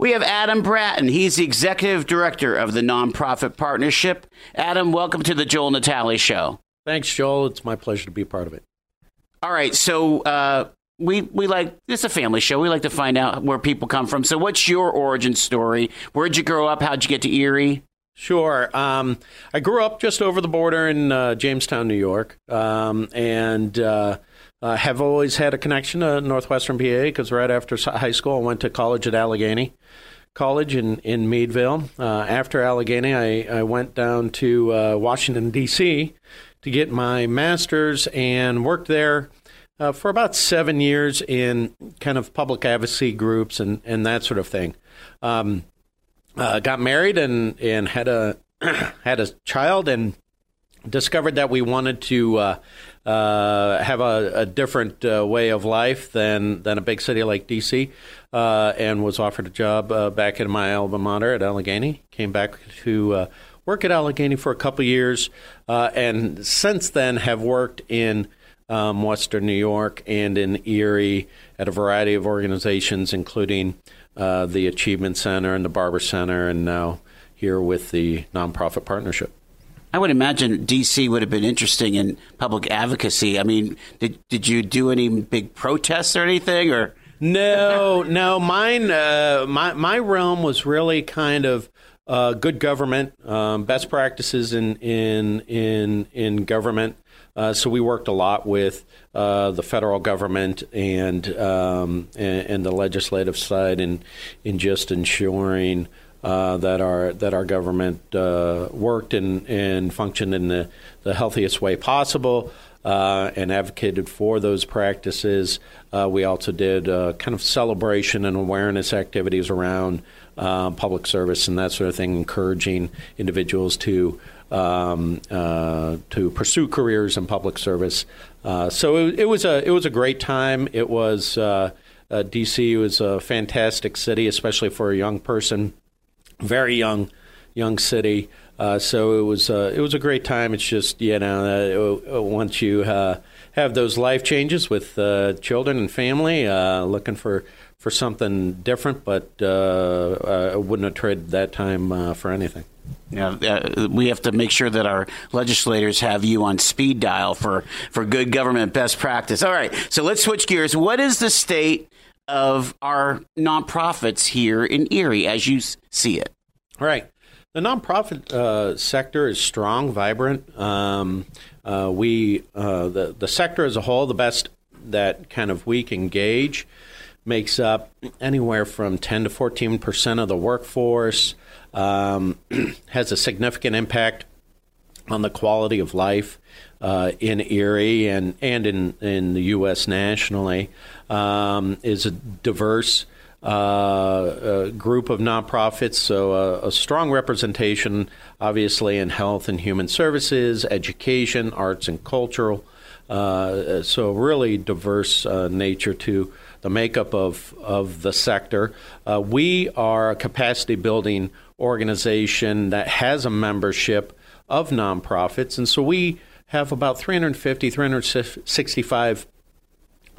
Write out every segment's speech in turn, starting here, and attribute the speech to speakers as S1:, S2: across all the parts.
S1: We have Adam Bratton. He's the executive director of the nonprofit partnership. Adam, welcome to the Joel Natale Show.
S2: Thanks, Joel. It's my pleasure to be a part of it.
S1: All right, so uh, we we like it's a family show. We like to find out where people come from. So, what's your origin story? Where'd you grow up? How'd you get to Erie?
S2: Sure. Um, I grew up just over the border in uh, Jamestown, New York, um, and uh, uh, have always had a connection to Northwestern PA because right after high school, I went to college at Allegheny College in, in Meadville. Uh, after Allegheny, I, I went down to uh, Washington, D.C. to get my master's and worked there uh, for about seven years in kind of public advocacy groups and, and that sort of thing. Um, uh, got married and, and had a had a child and discovered that we wanted to uh, uh, have a, a different uh, way of life than than a big city like DC, uh, and was offered a job uh, back in my alma mater at Allegheny. Came back to uh, work at Allegheny for a couple years, and since then have worked in um, Western New York and in Erie at a variety of organizations, including the Achievement Center and the Barber Center, and now here with the nonprofit partnership.
S1: I would imagine DC would have been interesting in public advocacy. I mean, did did you do any big protests or anything, or?
S2: No, no. Mine, uh, my my realm was really kind of uh, good government, um, best practices in in in in government. Uh, so we worked a lot with uh, the federal government and, um, and, and the legislative side in in just ensuring uh, that our that our government uh, worked and, and functioned in the, the healthiest way possible. Uh, and advocated for those practices. Uh, we also did kind of celebration and awareness activities around public service and that sort of thing, encouraging individuals to um, uh, to pursue careers in public service. Uh, so it, it, was a it was a great time. It was uh, uh DC was a fantastic city, especially for a young person, very young young city. Uh, so it was uh, it was a great time. It's just you know uh, uh, once you uh, have those life changes with children and family, looking for for something different, but I wouldn't have traded that time for anything.
S1: Yeah, uh, we have to make sure that our legislators have you on speed dial for, for good government best practice. All right, so let's switch gears. What is the state of our nonprofits here in Erie as you see it?
S2: Right. The nonprofit uh, sector is strong, vibrant. Um, uh, we uh, the the sector as a whole, the best that kind of we can gauge, makes up anywhere from ten to fourteen percent of the workforce um, has a significant impact on the quality of life uh, in Erie and, and in, in the U.S. nationally, um, is a diverse uh, uh, group of nonprofits, so a, a, strong representation, obviously, in health and human services, education, arts and cultural. Uh, so, really diverse uh, nature to the makeup of, of the sector. Uh, we are a capacity building organization that has a membership of nonprofits. And so we have about 350, 365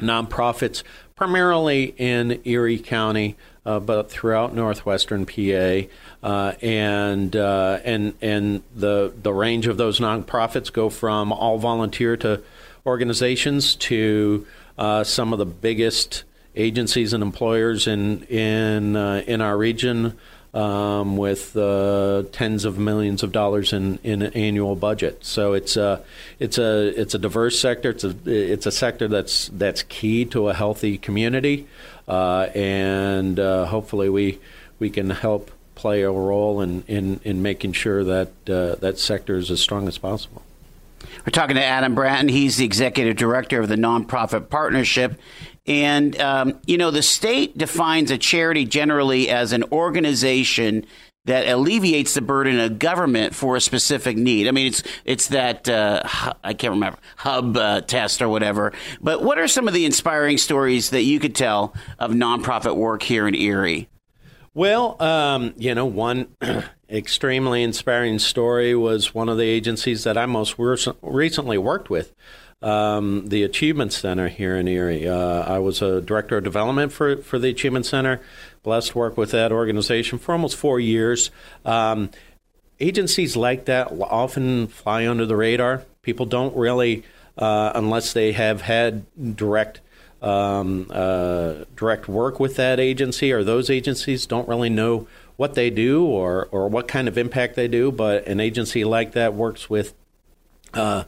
S2: nonprofits, primarily in Erie County, uh, but throughout northwestern PA. Uh, and uh, and and the the range of those nonprofits go from all volunteer to organizations to uh, some of the biggest agencies and employers in in uh, in our region um, with uh, tens of millions of dollars in, in an annual budget. So it's a it's a it's a diverse sector. It's a it's a sector that's that's key to a healthy community, uh, and uh, hopefully we we can help play a role in in, in making sure that uh, that sector is as strong as possible.
S1: We're talking to Adam Bratton. He's the executive director of the nonprofit partnership. And, um, you know, the state defines a charity generally as an organization that alleviates the burden of government for a specific need. I mean, it's it's that uh, I can't remember HUP uh, test or whatever. But what are some of the inspiring stories that you could tell of nonprofit work here in Erie?
S2: Well, um, you know, one extremely inspiring story was one of the agencies that I most recently worked with um, the Achievement Center here in Erie. Uh, I was a director of development for, for the Achievement Center blessed to work with that organization for almost four years. Um, agencies like that often fly under the radar. People don't really, uh, unless they have had direct um, uh, direct work with that agency or those agencies, don't really know what they do or or what kind of impact they do. But an agency like that works with. Uh,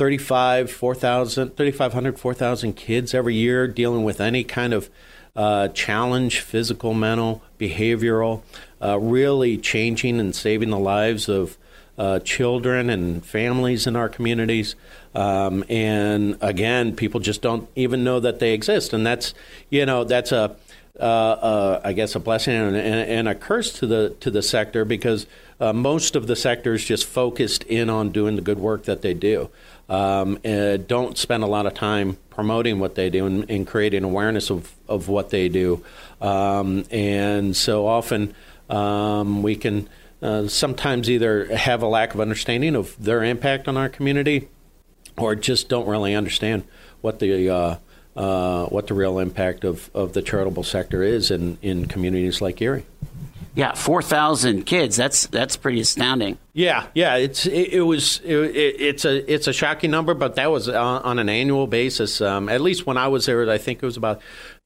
S2: 35, 4,000, 3,500, 4,000 kids every year dealing with any kind of uh, challenge, physical, mental, behavioral, uh, really changing and saving the lives of uh, children and families in our communities. Um, and again, people just don't even know that they exist, and that's you know that's a uh, uh, I guess a blessing and, and, a curse to the to the sector because uh, most of the sector is just focused in on doing the good work that they do. Um, don't spend a lot of time promoting what they do and, and creating awareness of, of what they do. Um, and so often um, we can uh, sometimes either have a lack of understanding of their impact on our community or just don't really understand what the uh, uh, what the real impact of, of the charitable sector is in, in communities like Erie.
S1: Yeah, four thousand kids. That's that's pretty astounding.
S2: Yeah, yeah. It's it, it was it, it's a it's a shocking number, but that was on, on an annual basis. Um, at least when I was there, I think it was about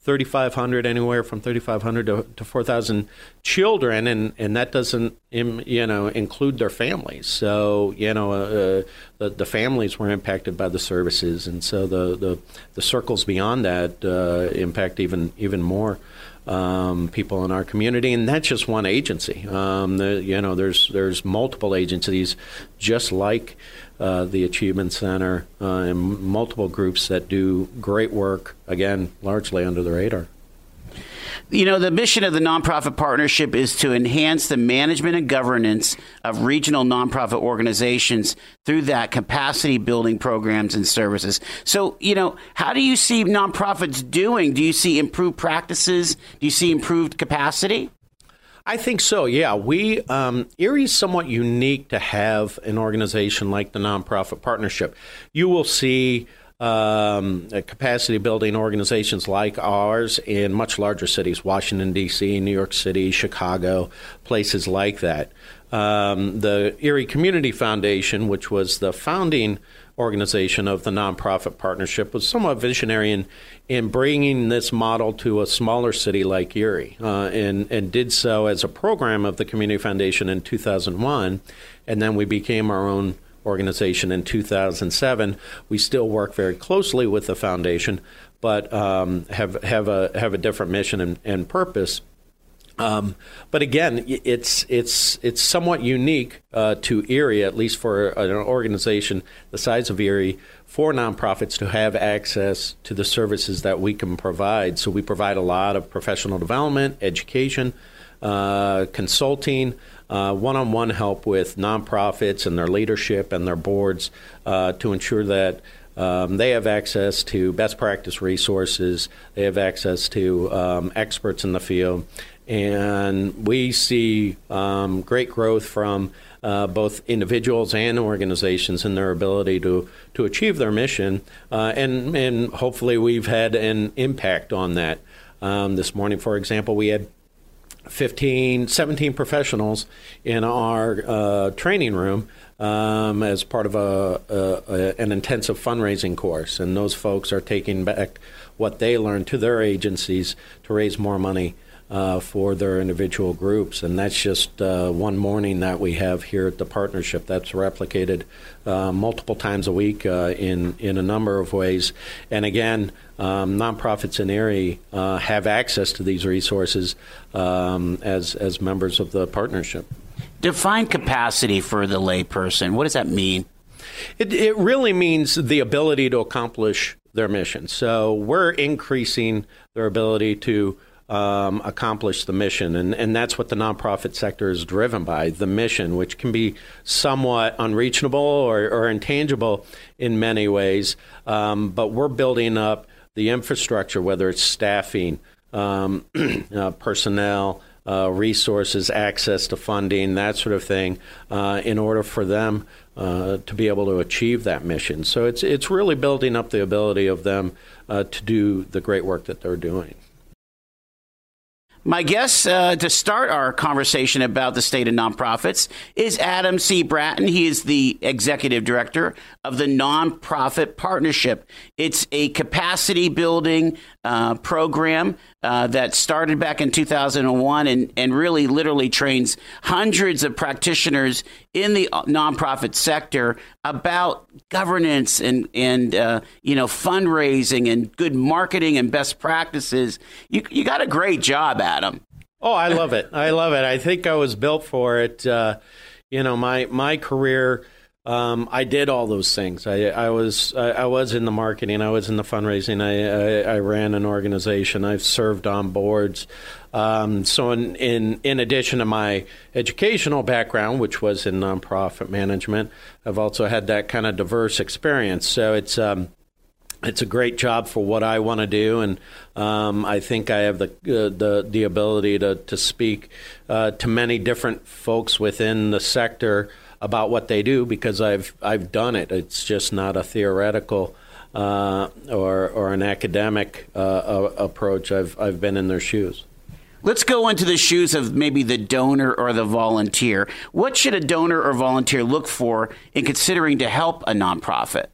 S2: 3,500, anywhere from 3,500 to, to 4,000 children, and, and that doesn't, you know, include their families. So, you know, uh, the, the families were impacted by the services, and so the, the, the circles beyond that uh, impact even even more um, people in our community, and that's just one agency. Um, the, you know, there's there's multiple agencies just like uh, the Achievement Center uh, and multiple groups that do great work, again, largely under the radar.
S1: You know, the mission of the nonprofit partnership is to enhance the management and governance of regional nonprofit organizations through that capacity building programs and services. So, you know, how do you see nonprofits doing? Do you see improved practices? Do you see improved capacity?
S2: I think so. Yeah, we um, Erie is somewhat unique to have an organization like the nonprofit partnership. You will see um, capacity building organizations like ours in much larger cities, Washington D.C., New York City, Chicago, places like that. Um, the Erie Community Foundation, which was the founding organization of the nonprofit partnership was somewhat visionary in, in bringing this model to a smaller city like Erie, uh, and and did so as a program of the Community Foundation in 2001, and then we became our own organization in 2007. We still work very closely with the foundation, but um, have have a have a different mission and, and purpose. Um, but again, it's it's it's somewhat unique uh, to Erie, at least for an organization the size of Erie, for nonprofits to have access to the services that we can provide. So we provide a lot of professional development, education, uh, consulting, uh, one-on-one help with nonprofits and their leadership and their boards uh, to ensure that. Um, they have access to best practice resources. They have access to um, experts in the field and we see um, great growth from uh, both individuals and organizations in their ability to, to achieve their mission. Uh, and, and hopefully, we've had an impact on that. Um, this morning, for example, we had 15, 17 professionals in our uh, training room um, as part of a, a, a, an intensive fundraising course. And those folks are taking back what they learned to their agencies to raise more money uh, for their individual groups. And that's just uh, one morning that we have here at the partnership. That's replicated uh, multiple times a week uh, in, in a number of ways. And again, um, nonprofits in Erie uh, have access to these resources um, as, as members of the partnership.
S1: Define capacity for the layperson. What does that mean?
S2: It, it really means the ability to accomplish their mission. So we're increasing their ability to um, accomplish the mission. And, and that's what the nonprofit sector is driven by the mission, which can be somewhat unreachable or, or intangible in many ways. Um, but we're building up the infrastructure, whether it's staffing, um, uh, personnel, uh, resources, access to funding, that sort of thing, uh, in order for them uh, to be able to achieve that mission. So it's it's really building up the ability of them uh, to do the great work that they're doing.
S1: My guest uh, to start our conversation about the state of nonprofits is Adam C. Bratton. He is the executive director of the Nonprofit Partnership. It's a capacity building uh, program uh, that started back in 2001 and, and really literally trains hundreds of practitioners in the nonprofit sector about governance and, and uh, you know, fundraising and good marketing and best practices. You, you got a great job, Adam.
S2: Oh, I love it. I love it. I think I was built for it. Uh, you know, my, my career um, I did all those things. I, I was I, I, was in the marketing. I was in the fundraising. I, I, I ran an organization. I've served on boards. Um, so in, in in addition to my educational background, which was in nonprofit management, I've also had that kind of diverse experience. So it's um, it's a great job for what I want to do, and um, I think I have the uh, the the ability to to speak uh, to many different folks within the sector about what they do because I've I've done it. It's just not a theoretical uh, or or an academic uh, approach. I've I've been in their shoes.
S1: Let's go into the shoes of maybe the donor or the volunteer. What should a donor or volunteer look for in considering to help a nonprofit?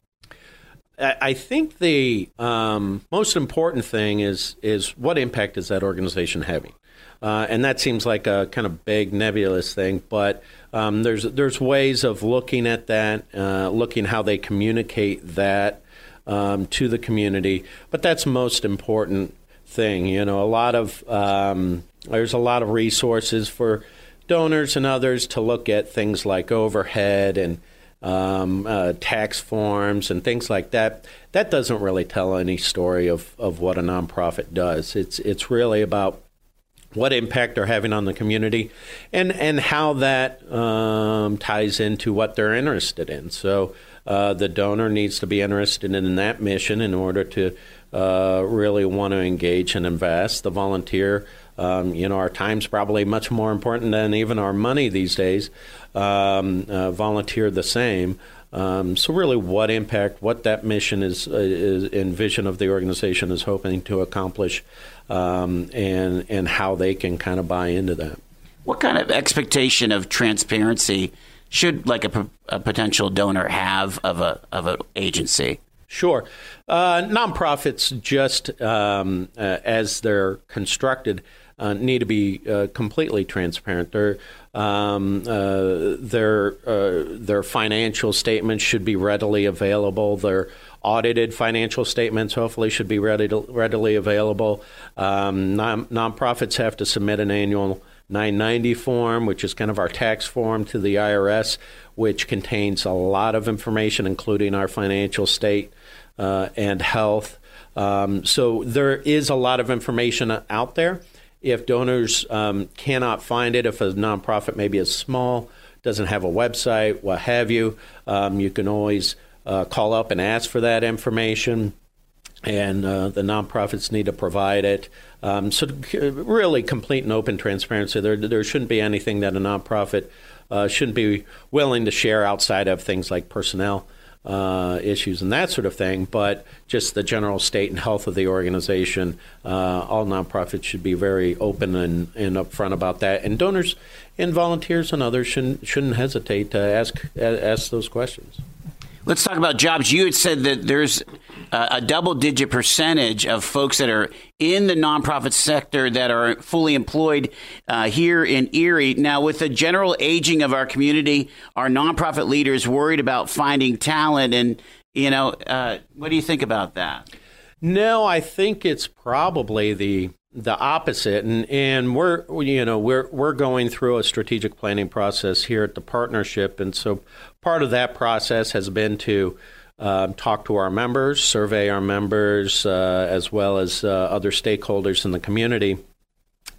S2: I think the um, most important thing is is what impact is that organization having, uh, and that seems like a kind of big nebulous thing, but um, there's there's ways of looking at that, uh, looking how they communicate that um, to the community. But that's most important thing. You know, a lot of um, there's a lot of resources for donors and others to look at things like overhead and um, uh, tax forms and things like that. That doesn't really tell any story of, of what a nonprofit does. It's it's really about what impact they're having on the community, and and how that um, ties into what they're interested in. So uh, the donor needs to be interested in that mission in order to uh, really want to engage and invest. The volunteer, um, you know, our time's probably much more important than even our money these days. Um, uh, volunteer the same. Um, so really, what impact, what that mission is, uh, is, and vision of the organization is hoping to accomplish, um, and and how they can kind of buy into that.
S1: What kind of expectation of transparency should like a, a potential donor have of a of an agency?
S2: Sure, uh, nonprofits just um, uh, as they're constructed uh, need to be uh, completely transparent. Um, uh, their uh, their financial statements should be readily available. Their audited financial statements hopefully should be ready to, readily available. Um, non- nonprofits have to submit an annual 990 form, which is kind of our tax form to the IRS, which contains a lot of information, including our financial state uh, and health. Um, so there is a lot of information out there if donors um, cannot find it, if a nonprofit maybe is small, doesn't have a website, what have you, um, you can always uh, call up and ask for that information. And uh, the nonprofits need to provide it. Um, so, really, complete and open transparency. There, there shouldn't be anything that a nonprofit uh, shouldn't be willing to share outside of things like personnel uh, issues and that sort of thing, but just the general state and health of the organization. Uh, all nonprofits should be very open and, and upfront about that, and donors and volunteers and others shouldn't shouldn't hesitate to ask ask those questions.
S1: Let's talk about jobs. You had said that there's a double digit percentage of folks that are in the nonprofit sector that are fully employed uh, here in Erie. Now, with the general aging of our community, our nonprofit leaders worried about finding talent. And, you know, uh, what do you think about that?
S2: No, I think it's probably the the opposite and and we're you know we're we're going through a strategic planning process here at the partnership and so part of that process has been to um, talk to our members survey our members uh, as well as uh, other stakeholders in the community.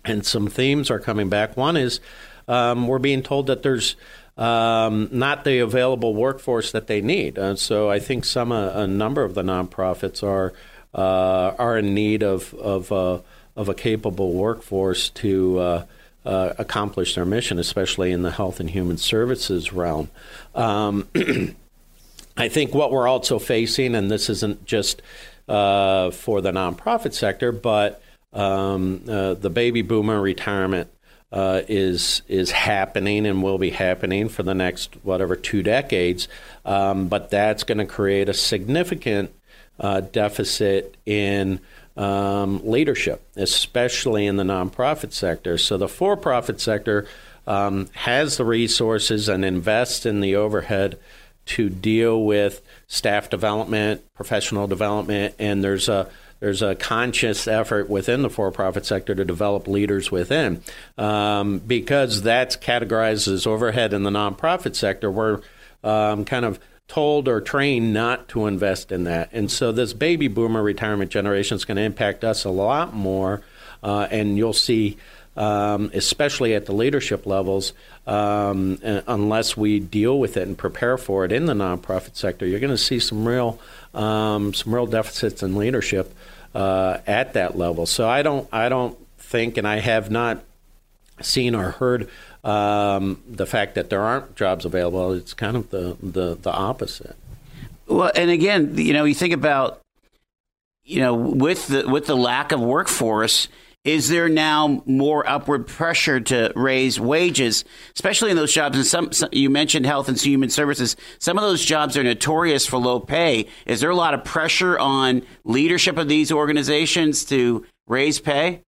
S2: And some themes are coming back. One is um, we're being told that there's um, not the available workforce that they need. And so I think some uh, a number of the nonprofits are uh, are in need of of uh, of a capable workforce to uh, accomplish their mission, especially in the health and human services realm. I think what we're also facing, and this isn't just uh, for the nonprofit sector, but um, uh, the baby boomer retirement uh, is is happening and will be happening for the next whatever two decades, um, but that's going to create a significant uh, deficit in um, leadership, especially in the nonprofit sector. So the for-profit sector um, has the resources and invests in the overhead to deal with staff development, professional development, and there's a there's a conscious effort within the for-profit sector to develop leaders within, um, because that's categorized as overhead in the nonprofit sector. We're um, kind of told or trained not to invest in that, and so this baby boomer retirement generation is going to impact us a lot more, uh, and you'll see. Um, especially at the leadership levels, um, unless we deal with it and prepare for it in the nonprofit sector, you're going to see some real um, some real deficits in leadership uh, at that level. So I don't I don't think, and I have not seen or heard um, the fact that there aren't jobs available. It's kind of the, the the opposite.
S1: Well, and again, you know, you think about you know with the with the lack of workforce is there now more upward pressure to raise wages, especially in those jobs? And some, some, you mentioned health and human services. Some of those jobs are notorious for low pay. Is there a lot of pressure on leadership of these organizations to raise pay?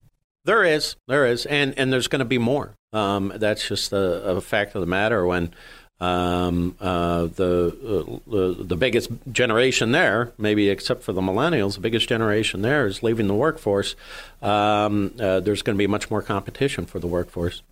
S2: There is, there is, and and there's going to be more. Um, that's just a, a, fact of the matter. When um, uh, the, uh, the, biggest generation there, maybe except for the millennials, the biggest generation there is leaving the workforce. Um, uh, there's going to be much more competition for the workforce.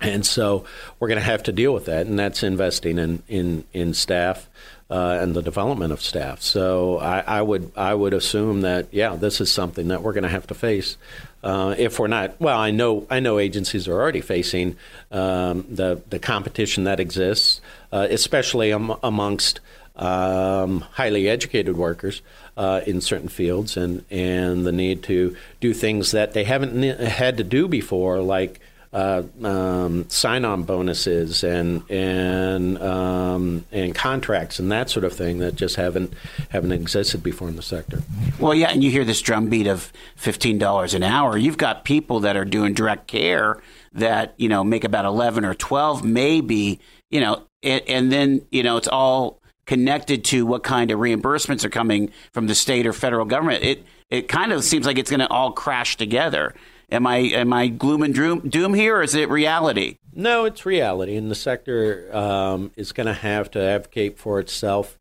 S2: And so we're going to have to deal with that, and that's investing in in, in staff uh, and the development of staff. So I, I, would I would assume that yeah, this is something that we're going to have to face uh, if we're not. Well, I know I know agencies are already facing um, the the competition that exists, uh, especially am, amongst um, highly educated workers. Uh, in certain fields, and, and the need to do things that they haven't had to do before, like uh, um, sign-on bonuses and and um, and contracts and that sort of thing that just haven't haven't existed before in the sector.
S1: Well, yeah, and you hear this drumbeat of fifteen dollars an hour. You've got people that are doing direct care that you know make about eleven or twelve, maybe you know, and, and then you know it's all connected to what kind of reimbursements are coming from the state or federal government. It it kind of seems like it's going to all crash together. Am I am I gloom and doom, doom here, or is it reality?
S2: No, it's reality, and the sector um, is going to have to advocate for itself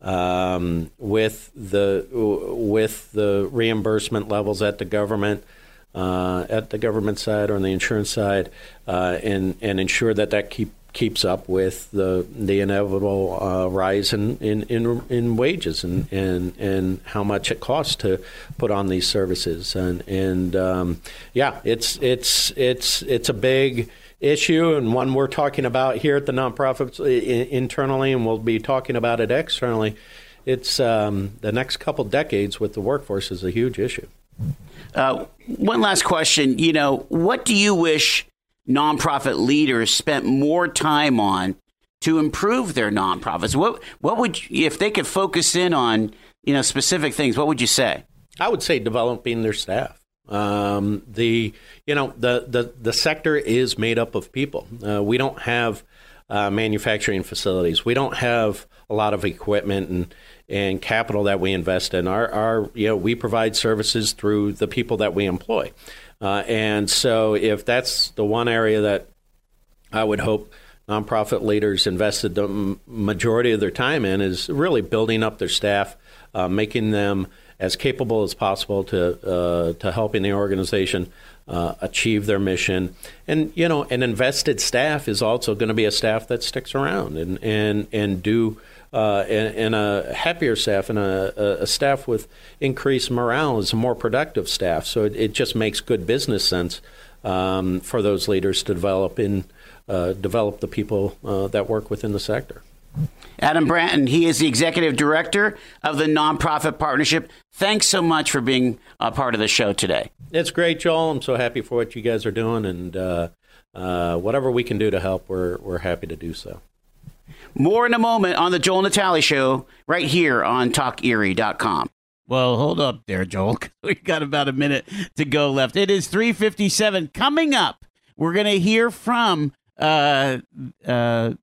S2: um, with the with the reimbursement levels at the government. Uh, at the government side or on the insurance side, uh, and and ensure that that keep keeps up with the the inevitable uh, rise in, in, in, in, wages and, and and how much it costs to put on these services. And and um, yeah it's it's it's it's a big issue and one we're talking about here at the nonprofits internally and we'll be talking about it externally. It's um, the next couple decades with the workforce is a huge issue.
S1: Uh, one last question. You know what do you wish nonprofit leaders spent more time on to improve their nonprofits? What what would you, if they could focus in on you know specific things? What would you say?
S2: I would say developing their staff. Um, the you know the, the the sector is made up of people. Uh, we don't have uh, manufacturing facilities. We don't have a lot of equipment and and capital that we invest in. Our our you know we provide services through the people that we employ. Uh, and so, if that's the one area that I would hope nonprofit leaders invested the majority of their time in, is really building up their staff, uh, making them as capable as possible to uh, to helping the organization uh, achieve their mission. And you know, an invested staff is also going to be a staff that sticks around and and and do uh, and, and, a happier staff and a, a, staff with increased morale is a more productive staff. So it, it just makes good business sense um, for those leaders to develop in uh, develop the people uh, that work within the sector.
S1: Adam Bratton, he is the executive director of the nonprofit partnership. Thanks so much for being a part of the show today.
S2: It's great, Joel. I'm so happy for what you guys are doing, and uh, uh, whatever we can do to help, we're we're happy to do so.
S1: More in a moment on the Joel Natale Show, right here on TalkErie.com. Well, hold up there, Joel. We got about a minute to go left. It is 357. Coming up, we're going to hear from uh, uh,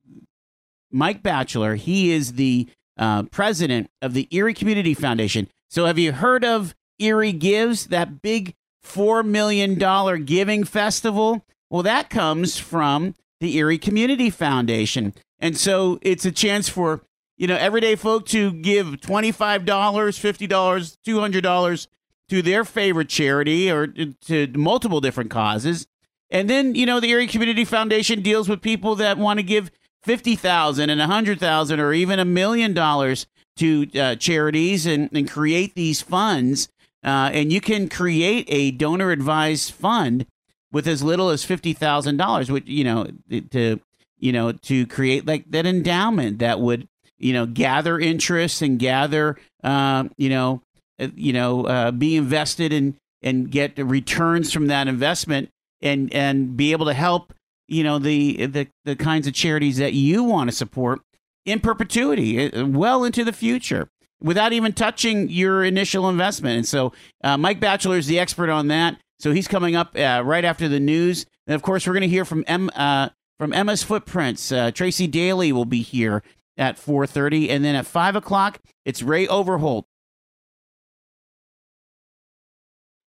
S1: Mike Batchelor. He is the uh, president of the Erie Community Foundation. So, have you heard of Erie Gives, that big $4 million giving festival? Well, that comes from the Erie Community Foundation. And so it's a chance for you know, everyday folk to give $25, $50, $200 to their favorite charity or to multiple different causes. And then, you know, the Erie Community Foundation deals with people that want to give 50,000 and 100,000 or even a million dollars to uh, charities and, and create these funds. Uh, and you can create a donor advised fund with as little as $50,000, which, you know, to, you know, to create like that endowment that would you know, gather interest and gather, uh, you know, uh, you know, uh, be invested in and get returns from that investment and and be able to help, you know, the the the kinds of charities that you want to support in perpetuity, uh, well into the future without even touching your initial investment. And so, uh, Mike Batchelor is the expert on that. So he's coming up uh, right after the news, and of course, we're going to hear from M, uh, from Emma's Footprints. Uh, Tracy Daly will be here at 4.30 and then at 5 o'clock it's ray overholt.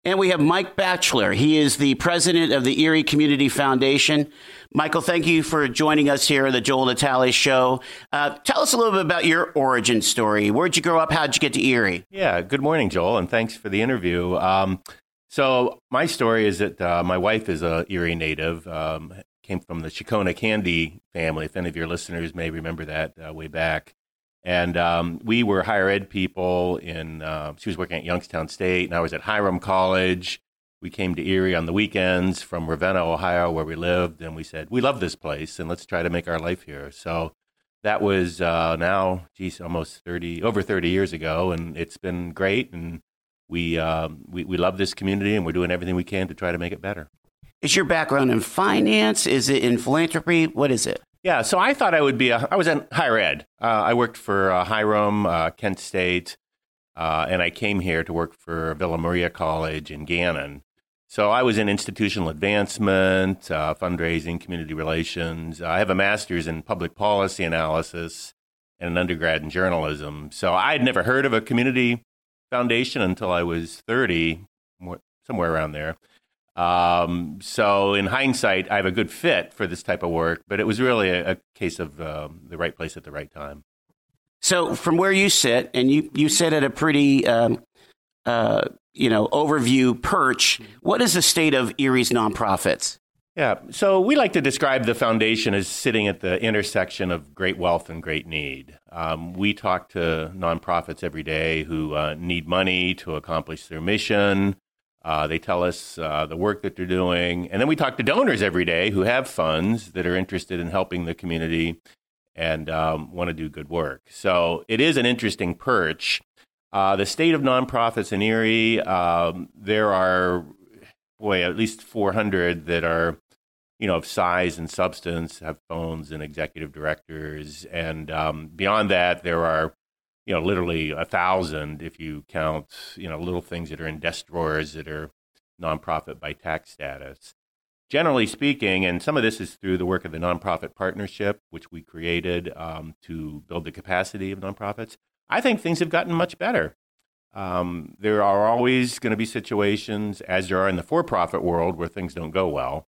S1: And we have mike batchelor. He is the president of the erie community foundation. Michael thank you for joining us here at the joel natale show. Uh, tell us a little bit about your origin story. Where'd you grow up? How'd you get to erie?
S3: Yeah good morning joel and thanks for the interview. Um, so my story is that uh, my wife is a Erie native, um, came from the Chicona Candy family. If any of your listeners may remember that uh, way back. And um, we were higher ed people in, uh, she was working at Youngstown State, and I was at Hiram College. We came to Erie on the weekends from Ravenna, Ohio, where we lived, and we said, we love this place, and let's try to make our life here. So that was uh, now, geez, almost 30, over 30 years ago, and it's been great. And we, um, we, we love this community, and we're doing everything we can to try to make it better.
S1: Is your background in finance? Is it in philanthropy? What is it?
S3: Yeah, so I thought I would be a, I was in higher ed. Uh, I worked for uh, Hiram, uh, Kent State, uh, and I came here to work for Villa Maria College in Gannon. So I was in institutional advancement, uh, fundraising, community relations. I have a master's in public policy analysis and an undergrad in journalism. So I had never heard of a community foundation until I was 30, somewhere around there. Um, so in hindsight, I have a good fit for this type of work, but it was really a, a case of um, the right place at the right time.
S1: So from where you sit, and you you sit at a pretty um, uh, you know overview perch, what is the state of Erie's nonprofits?
S3: Yeah, so we like to describe the foundation as sitting at the intersection of great wealth and great need. Um, we talk to nonprofits every day who uh, need money to accomplish their mission, uh, they tell us uh, the work that they're doing. And then we talk to donors every day who have funds that are interested in helping the community and um, want to do good work. So it is an interesting perch. Uh, the state of nonprofits in Erie, um, there are, boy, at least 400 that are, you know, of size and substance, have phones and executive directors. And um, beyond that, there are you know, literally a thousand if you count, you know, little things that are in desk drawers that are nonprofit by tax status. Generally speaking, and some of this is through the work of the nonprofit partnership, which we created um, to build the capacity of nonprofits, I think things have gotten much better. Um, there are always going to be situations, as there are in the for profit world, where things don't go well.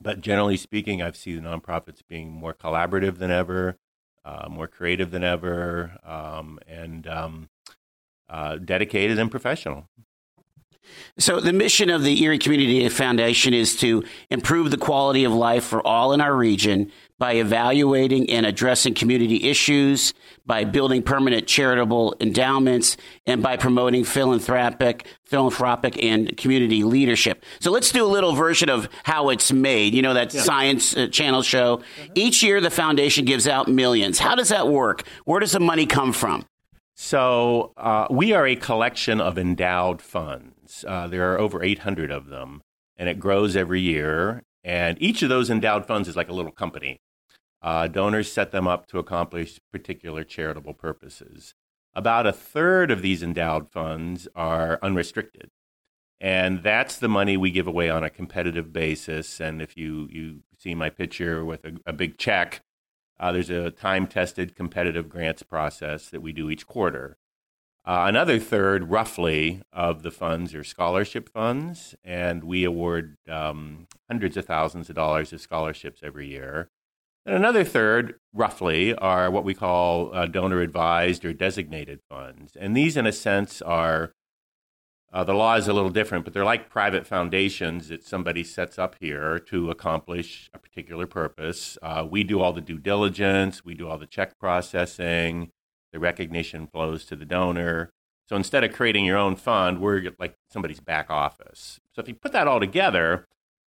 S3: But generally speaking, I've seen nonprofits being more collaborative than ever, uh, more creative than ever, um, and um, uh, dedicated and professional.
S1: So, the mission of the Erie Community Foundation is to improve the quality of life for all in our region by evaluating and addressing community issues, by building permanent charitable endowments, and by promoting philanthropic, philanthropic and community leadership. So let's do a little version of how it's made. You know that yeah. Science uh, Channel show. Mm-hmm. Each year, the foundation gives out millions. How does that work? Where does the money come from?
S3: So uh, we are a collection of endowed funds. Uh, there are over 800 of them, and it grows every year. And each of those endowed funds is like a little company. Uh, donors set them up to accomplish particular charitable purposes. about a third of these endowed funds are unrestricted. And that's the money we give away on a competitive basis. And if you, you see my picture with a, a big check, uh, there's a time tested competitive grants process that we do each quarter. Uh, another third, roughly, of the funds are scholarship funds, and we award um, hundreds of thousands of dollars of scholarships every year. And another third, roughly, are what we call uh, donor advised or designated funds. And these, in a sense, are uh, the law is a little different, but they're like private foundations that somebody sets up here to accomplish a particular purpose. Uh, we do all the due diligence, we do all the check processing, the recognition flows to the donor. So instead of creating your own fund, we're like somebody's back office. So if you put that all together,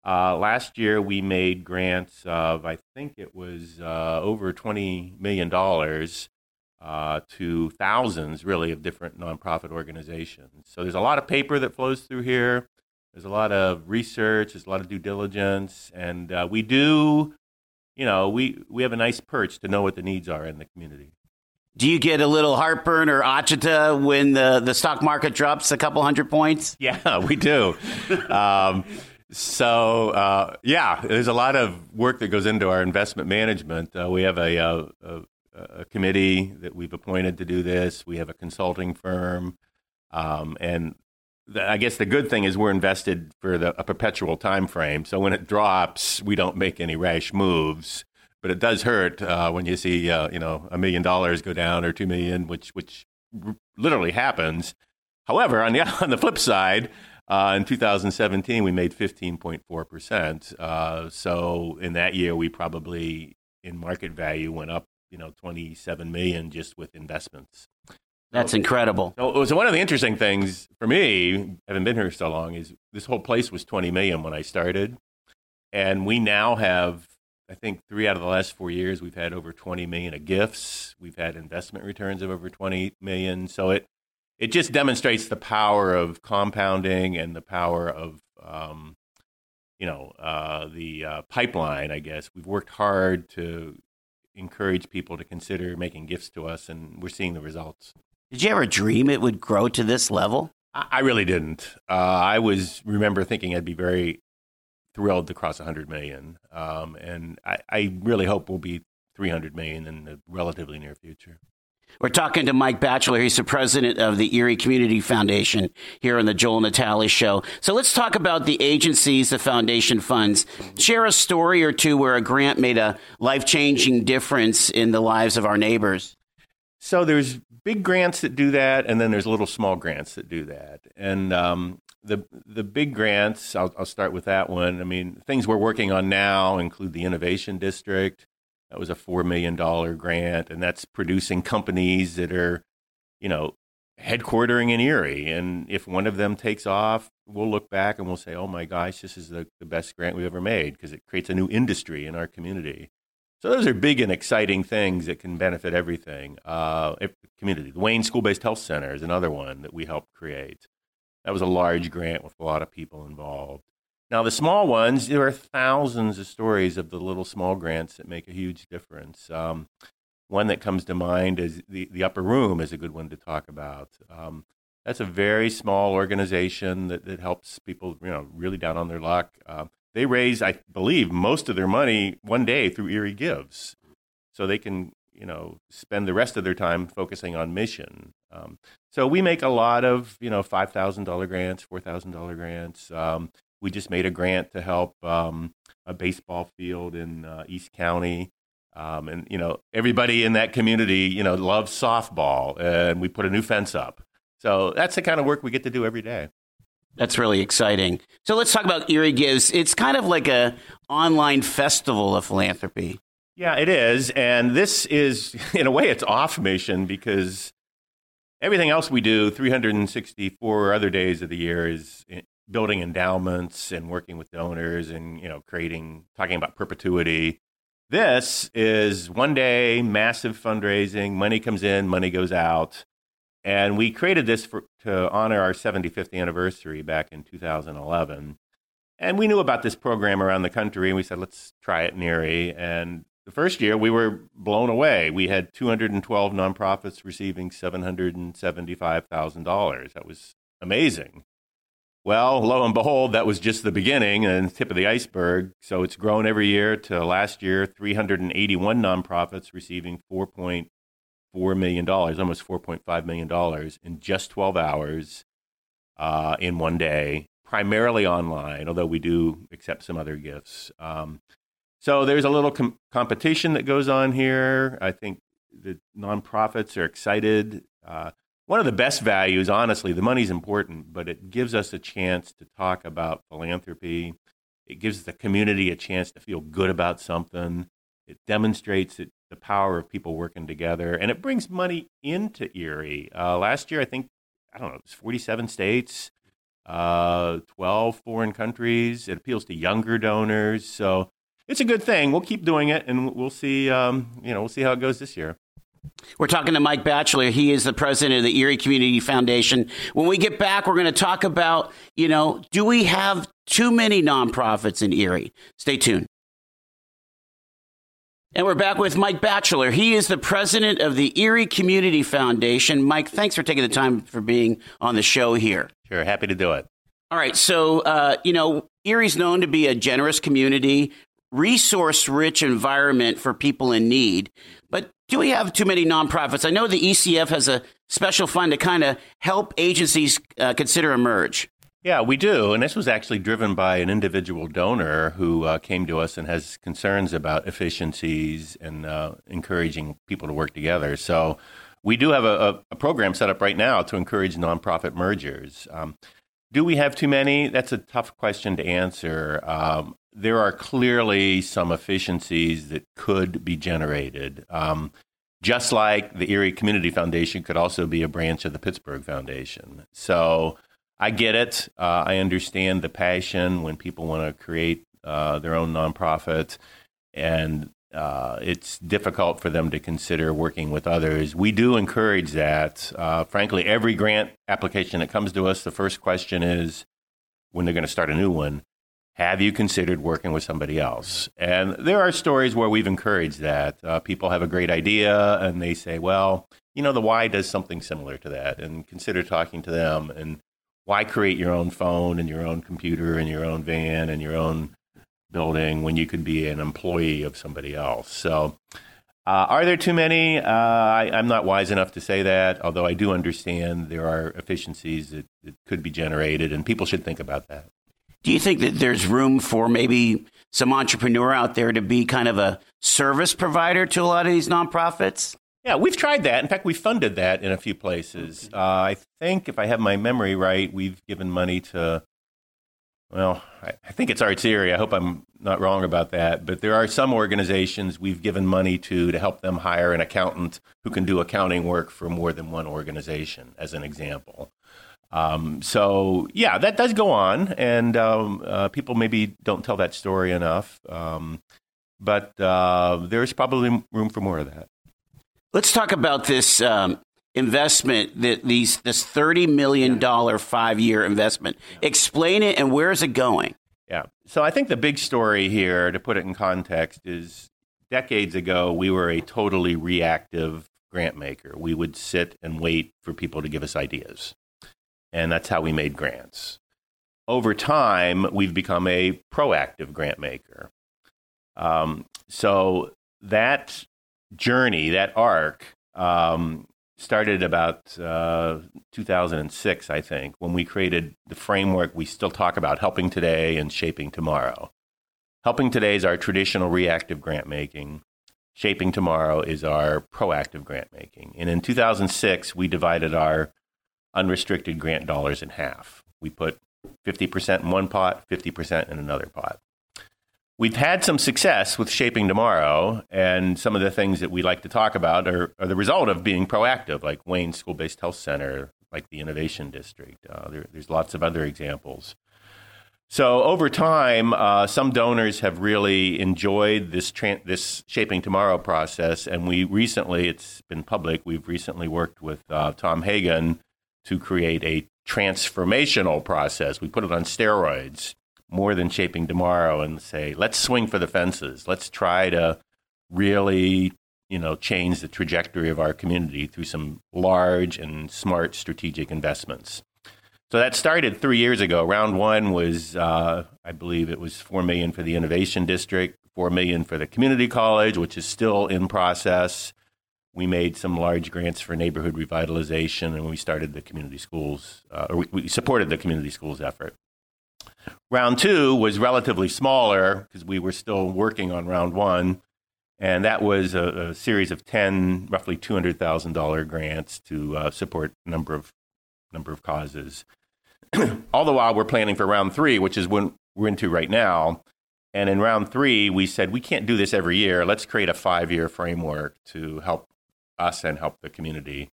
S3: uh, last year we made grants of, I think it was uh, over $20 million uh, to thousands, really, of different nonprofit organizations. So there's a lot of paper that flows through here. There's a lot of research, there's a lot of due diligence, and uh, we do, you know, we, we have a nice perch to know what the needs are in the community.
S1: Do you get a little heartburn or agita when the, the stock market drops a couple hundred points?
S3: Yeah, we do. um, so, uh, yeah, there's a lot of work that goes into our investment management. Uh, we have a, uh, a, a, committee that we've appointed to do this, we have a consulting firm. Um, and the, I guess the good thing is we're invested for the, a perpetual time frame. So when it drops, we don't make any rash moves but it does hurt uh, when you see uh, you know a million dollars go down or two million, which which r- literally happens. However, on the on the flip side, uh, in 2017 we made 15.4 percent. Uh, so in that year, we probably in market value went up you know 27 million just with investments.
S1: That's incredible.
S3: So, so one of the interesting things for me, having been here so long, is this whole place was 20 million when I started, and we now have I think three out of the last four years we've had over 20 million of gifts. We've had investment returns of over 20 million. So it it just demonstrates the power of compounding and the power of um, you know uh, the uh, pipeline. I guess we've worked hard to encourage people to consider making gifts to us, and we're seeing the results.
S1: Did you ever dream it would grow to this level?
S3: I really didn't. Uh, I was remember thinking I'd be very thrilled to cross 100 million. Um, and I, I, really hope we'll be 300 million in the relatively near future.
S1: We're talking to Mike Batchelor. He's the president of the Erie Community Foundation here on the Joel Natale Show. So let's talk about the agencies, the foundation funds. Share a story or two where a grant made a life changing difference in the lives of our neighbors.
S3: So there's big grants that do that, and then there's little small grants that do that. And um, the the big grants, I'll, I'll start with that one. I mean, things we're working on now include the Innovation District. That was a four million dollar grant, and that's producing companies that are, you know, headquartering in Erie. And if one of them takes off, we'll look back and we'll say, "Oh my gosh, this is the, the best grant we've ever made," because it creates a new industry in our community. So those are big and exciting things that can benefit everything. Uh, community. The Wayne School Based Health Center is another one that we helped create. That was a large grant with a lot of people involved. Now, the small ones, there are thousands of stories of the little small grants that make a huge difference. Um, one that comes to mind is the, the Upper Room is a good one to talk about. Um, that's a very small organization that, that helps people, you know, really down on their luck. Uh, they raise, I believe, most of their money one day through Erie Gives, so they can you know spend the rest of their time focusing on mission. Um, so we make a lot of you know five thousand dollar grants, four thousand dollar grants. Um, we just made a grant to help um, a baseball field in uh, East County. Um, and you know everybody in that community you know loves softball and we put a new fence up. So that's the kind of work we get to do every day.
S1: That's really exciting. So let's talk about erie gives. It's kind of like a online festival of philanthropy.
S3: Yeah, it is. And this is, in a way, it's off mission because everything else we do 364 other days of the year is building endowments and working with donors and, you know, creating, talking about perpetuity. This is one day, massive fundraising. Money comes in, money goes out. And we created this for, to honor our 75th anniversary back in 2011. And we knew about this program around the country, and we said, let's try it in Erie. And the first year we were blown away. We had 212 nonprofits receiving $775,000. That was amazing. Well, lo and behold, that was just the beginning and tip of the iceberg. So it's grown every year to last year, 381 nonprofits receiving $4.4 million, almost $4.5 million in just 12 hours uh, in one day, primarily online, although we do accept some other gifts. Um, so there's a little com- competition that goes on here. I think the nonprofits are excited. Uh, one of the best values, honestly, the money's important, but it gives us a chance to talk about philanthropy. It gives the community a chance to feel good about something. It demonstrates the power of people working together, and it brings money into Erie. Uh, last year, I think, I don't know, it was 47 states, uh, 12 foreign countries. It appeals to younger donors. So it's a good thing. We'll keep doing it, and we'll see. Um, you know, we'll see how it goes this year.
S1: We're talking to Mike Batchelor. He is the president of the Erie Community Foundation. When we get back, we're going to talk about, you know, do we have too many nonprofits in Erie? Stay tuned. And we're back with Mike Batchelor. He is the president of the Erie Community Foundation. Mike, thanks for taking the time for being on the show here.
S3: Sure, happy to do it.
S1: All right, so uh, you know Erie's known to be a generous community resource rich environment for people in need. But do we have too many nonprofits? I know the ECF has a special fund to kind of help agencies uh, consider a merge.
S3: Yeah, we do. And this was actually driven by an individual donor who uh, came to us and has concerns about efficiencies and uh, encouraging people to work together. So we do have a, a, program set up right now to encourage nonprofit mergers. Um, do we have too many? That's a tough question to answer. Um, there are clearly some efficiencies that could be generated. Um, just like the Erie Community Foundation could also be a branch of the Pittsburgh Foundation. So I get it. Uh, I understand the passion when people want to create uh, their own nonprofit, and uh, it's difficult for them to consider working with others. We do encourage that. Uh, frankly, every grant application that comes to us, the first question is when they're going to start a new one have you considered working with somebody else? And there are stories where we've encouraged that. Uh, people have a great idea and they say, well, you know, the Y does something similar to that, and consider talking to them. And why create your own phone and your own computer and your own van and your own building when you could be an employee of somebody else? So, uh, are there too many? Uh, I, am not wise enough to say that, although I do understand there are efficiencies that, that could be generated, and people should think about that.
S1: Do you think that there's room for maybe some entrepreneur out there to be kind of a service provider to a lot of these nonprofits?
S3: Yeah, we've tried that. In fact, we funded that in a few places. Uh, I think, if I have my memory right, we've given money to, well, I, I think it's Arts Erie. I hope I'm not wrong about that. But there are some organizations we've given money to to help them hire an accountant who can do accounting work for more than one organization, as an example. Um, so yeah, that does go on, and um, uh, people maybe don't tell that story enough. Um, but uh, there's probably room for more of that.
S1: Let's talk about this um, investment. That these this thirty million dollar five year investment. Explain it, and where is it going?
S3: Yeah. So I think the big story here, to put it in context, is decades ago we were a totally reactive grant maker. We would sit and wait for people to give us ideas and that's how we made grants. Over time, we've become a proactive grant maker. Um, so that journey, that arc, um, started about uh, 2006, I think, when we created the framework we still talk about helping today and shaping tomorrow. Helping today is our traditional reactive grant making. Shaping tomorrow is our proactive grant making. And in 2006, we divided our unrestricted grant dollars in half. We put 50% in one pot, 50% in another pot. We've had some success with Shaping Tomorrow, and some of the things that we like to talk about are, are the result of being proactive, like Wayne School Based Health Center, like the Innovation District. Uh, there, there's lots of other examples. So over time, uh, some donors have really enjoyed this tra- this shaping tomorrow process, and we recently, it's been public, we've recently worked with uh, Tom Hagen to create a transformational process. We put it on steroids more than shaping tomorrow and say, let's swing for the fences. Let's try to really you know change the trajectory of our community through some large and smart strategic investments. So that started three years ago. Round one was, uh, I believe, it was four million for the innovation district, four million for the community college, which is still in process. We made some large grants for neighborhood revitalization, and we started the community schools, uh, or we, we supported the community schools effort. Round two was relatively smaller because we were still working on round one, and that was a, a series of ten, roughly two hundred thousand dollar grants to uh, support a number of number of causes. All the while, we're planning for round three, which is when we're into right now. And in round three, we said we can't do this every year. Let's create a five year framework to help us and help the community.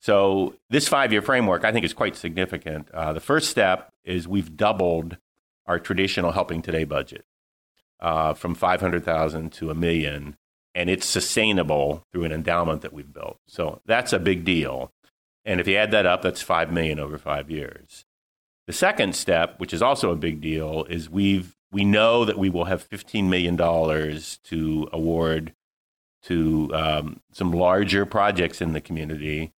S3: So this five year framework, I think, is quite significant. Uh, the first step is we've doubled our traditional Helping Today budget uh, from 500,000 to a million, and it's sustainable through an endowment that we've built. So that's a big deal. And if you add that up, that's 5 million over 5 years. The second step, which is also a big deal, is we've we know that we will have $15 million to award to um, some larger projects in the community.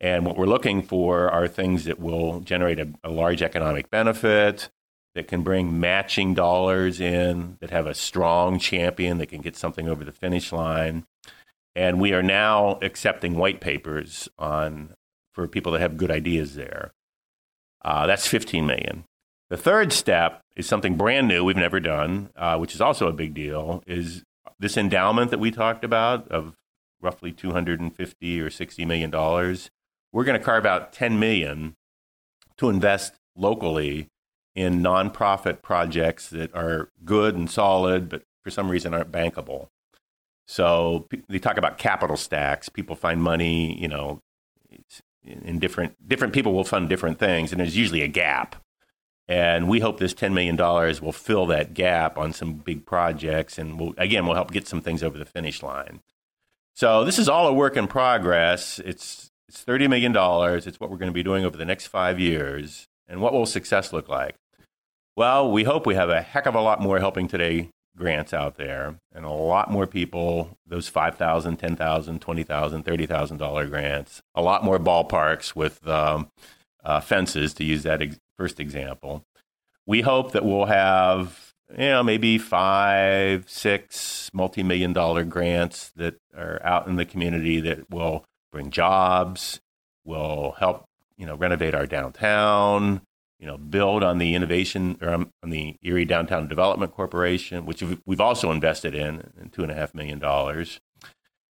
S3: And what we're looking for are things that will generate a, a large economic benefit, that can bring matching dollars in, that have a strong champion that can get something over the finish line. And we are now accepting white papers on for people that have good ideas there. Uh, that's 15 million. The third step is something brand new we've never done, uh, which is also a big deal. Is this endowment that we talked about of roughly 250 or 60 million dollars? We're going to carve out 10 million to invest locally in nonprofit projects that are good and solid, but for some reason aren't bankable. So they talk about capital stacks. People find money, you know, in different different people will fund different things, and there's usually a gap. And we hope this $10 million will fill that gap on some big projects, and will again will help get some things over the finish line. So this is all a work in progress. It's it's $30 million. It's what we're going to be doing over the next five years. And what will success look like? Well, we hope we have a heck of a lot more helping today grants out there and a lot more people, those $5,000, $10,000, $20,000, $30,000 grants, a lot more ballparks with um, uh, fences, to use that ex- first example. We hope that we'll have, you know, maybe five, six multi million dollar grants that are out in the community that will bring jobs, will help, you know, renovate our downtown, you know, build on the innovation or on the Erie Downtown Development Corporation, which we've also invested in, in two and a half million dollars.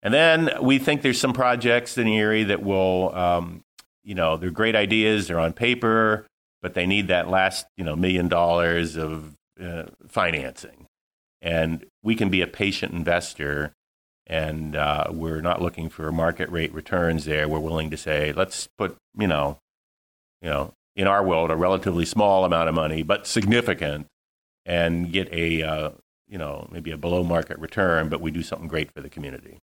S3: And then we think there's some projects in Erie that will, um, you know, they're great ideas, they're on paper, but they need that last, you know, million dollars of uh, financing. And we can be a patient investor, and uh, we're not looking for market rate returns there. We're willing to say, let's put, you know, you know, in our world, a relatively small amount of money, but significant, and get a uh, you know maybe a below market return, but we do something great for the community.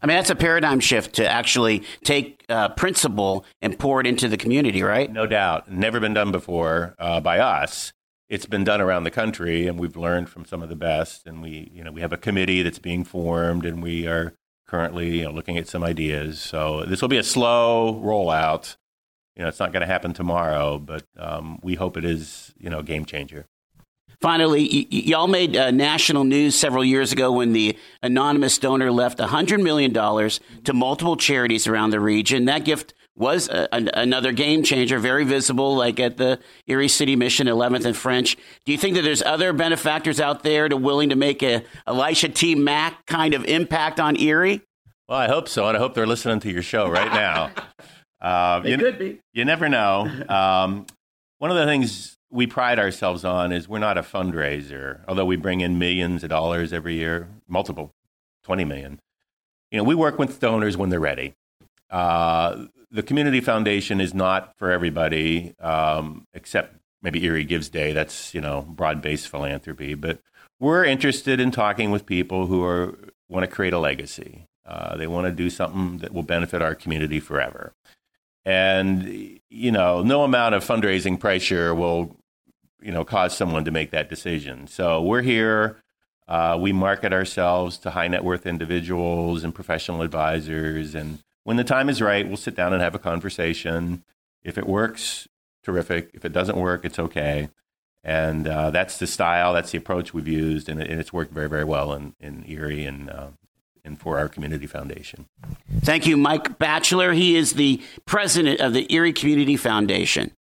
S1: I mean, that's a paradigm shift to actually take uh, principle and pour it into the community, right?
S3: No doubt. Never been done before uh, by us. It's been done around the country, and we've learned from some of the best. And we, you know, we have a committee that's being formed, and we are currently you know, looking at some ideas. So this will be a slow rollout, you know, it's not going to happen tomorrow, but um, we hope it is, you know, a game changer.
S1: Finally, y- y- y'all made uh, national news several years ago when the anonymous donor left $100 million to multiple charities around the region. That gift was a, a, another game changer, very visible, like at the Erie City Mission, 11th and French. Do you think that there's other benefactors out there to willing to make a Elisha T. Mack kind of impact on Erie?
S3: Well, I hope so, and I hope they're listening to your show right now.
S1: Uh, they
S3: you,
S1: could be.
S3: You never know. Um, one of the things we pride ourselves on is we're not a fundraiser, although we bring in millions of dollars every year, multiple, 20 million. You know, we work with donors when they're ready. Uh, the Community Foundation is not for everybody, um, except maybe Erie Gives Day. That's, you know, broad based philanthropy. But we're interested in talking with people who are want to create a legacy. Uh, they want to do something that will benefit our community forever. And, you know, no amount of fundraising pressure will, you know, cause someone to make that decision. So we're here Uh, we market ourselves to high net worth individuals and professional advisors. And when the time is right, we'll sit down and have a conversation. If it works, terrific. If it doesn't work, it's okay. And uh, that's the style, that's the approach we've used, and, it, and it's worked very, very well in, in Erie and, uh, and for our community foundation.
S1: Thank you, Mike Batchelor. He is the president of the Erie Community Foundation.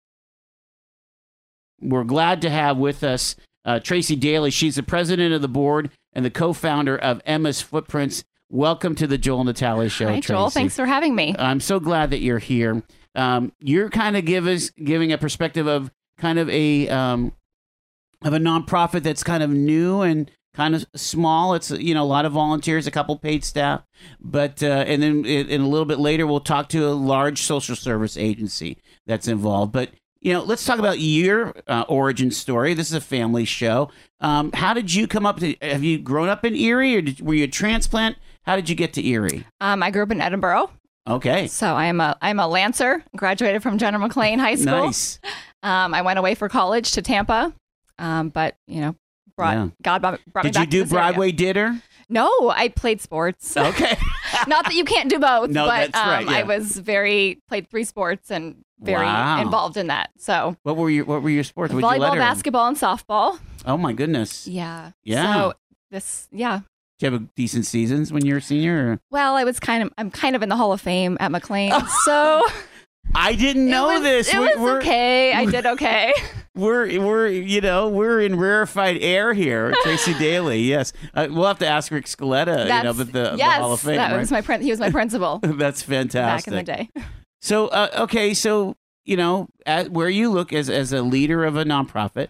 S1: We're glad to have with us uh, Tracy Daly. She's the president of the board and the co founder of Emma's Footprints. Welcome to the Joel Natalie Show.
S4: Hi, Joel. Thanks for having me.
S1: I'm so glad that you're here. Um, you're kind of give us, giving a perspective of kind of a um, of a nonprofit that's kind of new and kind of small. It's you know a lot of volunteers, a couple paid staff, but uh, and then in a little bit later we'll talk to a large social service agency that's involved. But you know, let's talk about your uh, origin story. This is a family show. Um, how did you come up to? Have you grown up in Erie, or did, were you a transplant? How did you get to Erie?
S4: Um, I grew up in Edinboro.
S1: Okay,
S4: so I am a I'm a Lancer. Graduated from General McLane High School.
S1: nice.
S4: Um, I went away for college to Tampa, um, but you know, brought
S1: Yeah.
S4: God brought, brought me
S1: Did you
S4: back to
S1: do
S4: this area.
S1: Broadway dinner?
S4: No, I played sports.
S1: Okay.
S4: Not that you can't do both,
S1: No,
S4: but
S1: that's right,
S4: um,
S1: yeah.
S4: I was very played three sports and very
S1: Wow.
S4: involved in that. So
S1: what were your What were your sports? What'd you
S4: volleyball,
S1: letter in?
S4: basketball, and softball.
S1: Oh my goodness.
S4: Yeah.
S1: Yeah.
S4: So this, yeah.
S1: Did you have a decent seasons when you were a senior? Or?
S4: Well, I was kind of I'm kind of in the Hall of Fame at McLane, so
S1: I didn't know
S4: it was,
S1: this.
S4: It
S1: We're-
S4: was
S1: we're,
S4: okay. I did okay.
S1: we're we're you know we're in rarefied air here. Tracy Daly, yes. Uh, we'll have to ask Rick Scaletta, you know, but the, the Hall of Fame.
S4: that
S1: right?
S4: was my prin- he was my principal
S1: That's fantastic.
S4: back in the day.
S1: So uh, okay, so you know at, where you look as as a leader of a nonprofit,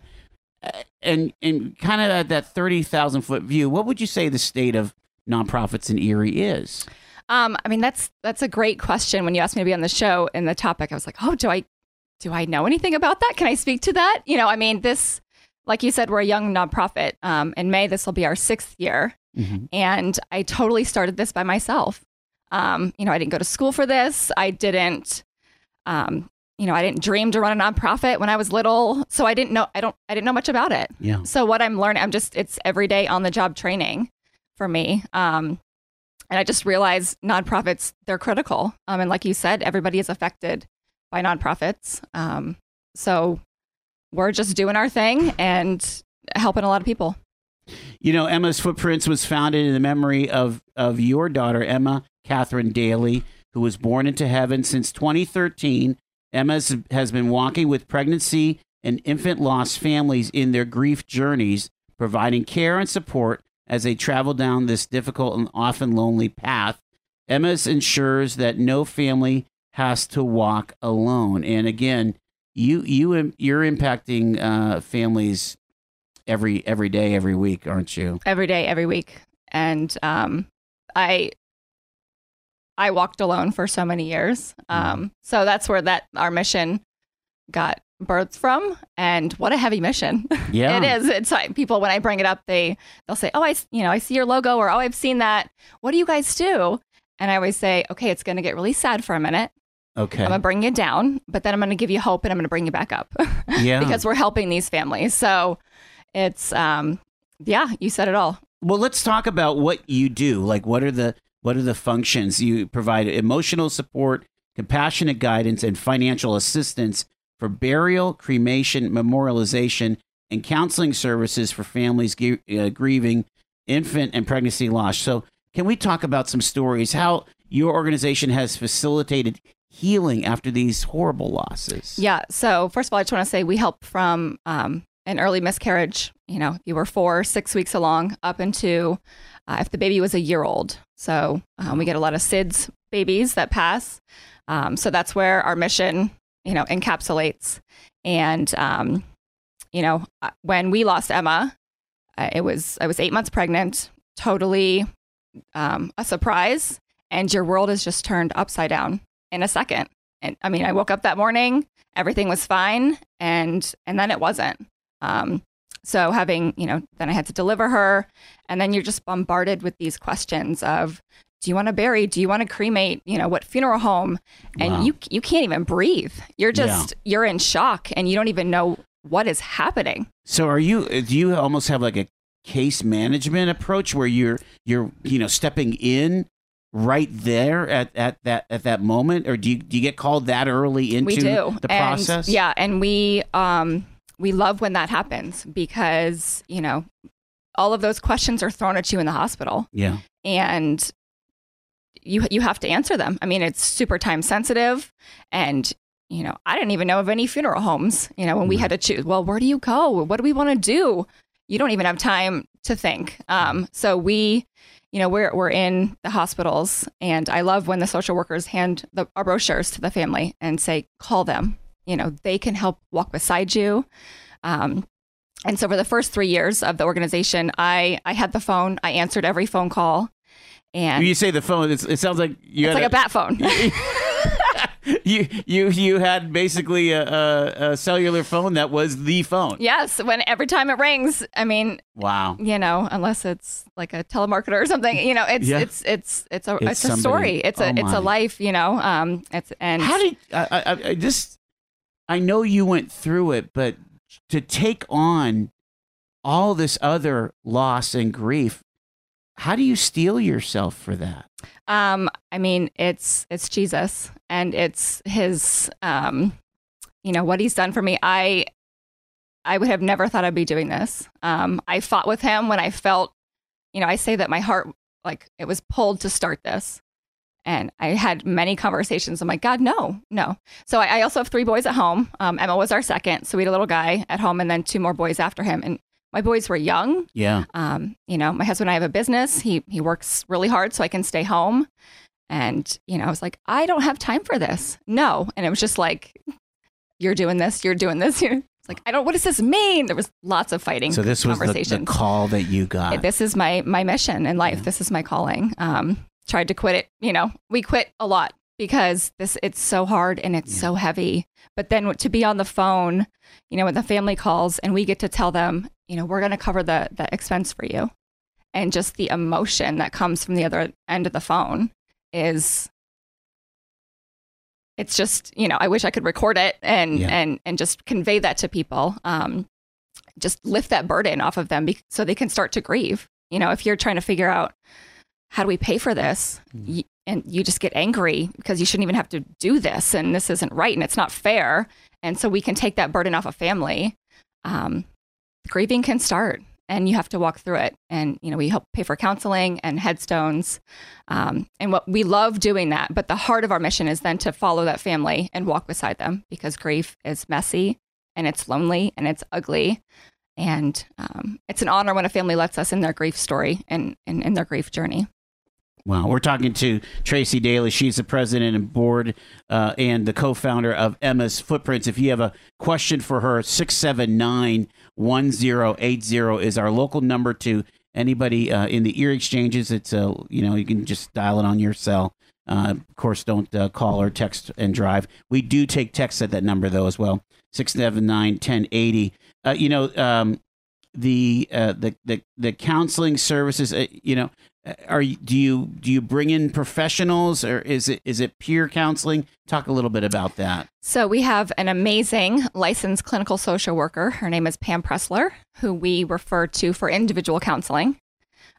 S1: uh, and and kind of at that thirty thousand foot view, what would you say the state of nonprofits in Erie is?
S4: Um, I mean that's that's a great question. When you asked me to be on the show and the topic, I was like, oh, do I do I know anything about that? Can I speak to that? You know, I mean this, like you said, we're a young nonprofit. Um, in May, this will be our sixth year,
S1: Mhm.
S4: and I totally started this by myself. Um, you know, I didn't go to school for this. I didn't, um, you know, I didn't dream to run a nonprofit when I was little, so I didn't know. I don't. I didn't know much about it.
S1: Yeah.
S4: So what I'm learning, I'm just it's everyday on the job training for me. Um, and I just realized nonprofits they're critical. Um, and like you said, everybody is affected by nonprofits. Um, so we're just doing our thing and helping a lot of people.
S1: You know, Emma's Footprints was founded in the memory of, of your daughter, Emma Catherine Daly, who was born into heaven since 2013. Emma has- been walking with pregnancy and infant loss families in their grief journeys, providing care and support as they travel down this difficult and often lonely path. Emma's ensures that no family has to walk alone. And again, you you you're impacting uh, families every every day, every week, aren't you?
S4: every day, every week. And um, I I walked alone for so many years. Um, so that's where that our mission got birthed from. And what a heavy mission
S1: Yeah,
S4: it is. It's like people when I bring it up, they they'll say, "Oh, I you know I see your logo," or "Oh, I've seen that." What do you guys do? And I always say, "Okay, it's going to get really sad for a minute.
S1: Okay.
S4: I'm going to bring you down, but then I'm going to give you hope, and I'm going to bring you back up."
S1: yeah.
S4: because we're helping these families. So it's um yeah, you said it all.
S1: well, let's talk about what you do. Like, what are the what are the functions you provide? Emotional support, compassionate guidance, and financial assistance for burial, cremation, memorialization, and counseling services for families uh, grieving infant and pregnancy loss. So, can we talk about some stories? How your organization has facilitated healing after these horrible losses?
S4: Yeah. So first of all, I just want to say we help from um, an early miscarriage. You know, you were four, six weeks along, up into uh, if the baby was a year old. So um, we get a lot of SIDS babies that pass. Um, so that's where our mission, you know, encapsulates. And um, you know, uh, when we lost Emma, uh, it was I was eight months pregnant, totally um, a surprise, and your world is just turned upside down in a second. And I mean, I woke up that morning, everything was fine, and and then it wasn't. Um, so having you know, then I had to deliver her, and then you're just bombarded with these questions of, do you want to bury? Do you want to cremate? You know, what funeral home? And
S1: Wow.
S4: you you can't even breathe. You're just you're in shock, and you don't even know what is happening.
S1: So, are you? Do you almost have like a case management approach where you're you're you know stepping in right there at, at that at that moment or do you do you get called that early into
S4: we do
S1: the
S4: And,
S1: process
S4: yeah and we um we love when that happens because you know all of those questions are thrown at you in the hospital
S1: yeah
S4: and you you have to answer them. I mean it's super time sensitive and you know i didn't even know of any funeral homes you know when we had to choose well where do you go? What do we want to do? You don't even have time to think. Um so we you know we're we're in the hospitals and i love when the social workers hand the our brochures to the family and say call them. You know they can help walk beside you. Um and so for the first three years of the organization i i had the phone i answered every phone call and
S1: you say the phone it's, it sounds like you
S4: it's
S1: had
S4: like a bat phone.
S1: You you you had basically a, a, a cellular phone that was the phone.
S4: Yes when every time it rings i mean
S1: wow.
S4: you know unless it's like a telemarketer or something you know it's
S1: Yeah.
S4: it's it's it's a
S1: It's
S4: it's, a story. It's a
S1: oh
S4: it's a life you know um it's and
S1: How did I, I, I just? I know you went through it, but to take on all this other loss and grief, how do you steel yourself for that?
S4: Um, I mean, it's it's Jesus and it's his um, you know, what he's done for me. I I would have never thought I'd be doing this. Um, I fought with him when I felt, you know, I say that my heart like it was pulled to start this. And I had many conversations. I'm like, God, no, no. So I, I also have three boys at home. Um, Emma was our second. So we had a little guy at home and then two more boys after him. And my boys were young.
S1: Yeah,
S4: Um, you know, my husband and I have a business. He he works really hard so I can stay home. And, you know, I was like, I don't have time for this. No. And it was just like, you're doing this, you're doing this. It's like, I don't what does this mean? There was lots of fighting.
S1: so this was the, the call that you got.
S4: this is my my mission in life.
S1: Yeah.
S4: This is my calling. Um, tried to quit it, you know. We quit a lot because this it's so hard and it's
S1: Yeah.
S4: so heavy. But then to be on the phone, you know, when the family calls and we get to tell them, you know, we're going to cover the the expense for you, and just the emotion that comes from the other end of the phone is. It's just, you know, I wish I could record it and
S1: Yeah.
S4: and and just convey that to people. Um, just lift that burden off of them be- so they can start to grieve. You know, if you're trying to figure out how do we pay for this,
S1: Mm.
S4: y- and you just get angry because you shouldn't even have to do this, and this isn't right, and it's not fair, and so we can take that burden off a family. Um, grieving can start, and you have to walk through it. And you know, we help pay for counseling and headstones, um, and what we love doing that. But the heart of our mission is then to follow that family and walk beside them because grief is messy and it's lonely and it's ugly. And um, it's an honor when a family lets us in their grief story and in, their grief journey.
S1: Well, we're talking to Tracy Daly. She's the president and board uh, and the co founder of Emma's Footprints. If you have a question for her, 679 1080 is our local number to anybody uh, in the ear exchanges. It's, uh, you know, you can just dial it on your cell. Uh, of course, don't uh, call or text and drive. We do take texts at that number, though, as well 679 1080. Uh, you know, um, the, uh, the the the counseling services. You know, are you, do you do you bring in professionals or is it is it peer counseling? Talk a little bit about that.
S4: So we have an amazing licensed clinical social worker. Her name is Pam Pressler, who we refer to for individual counseling.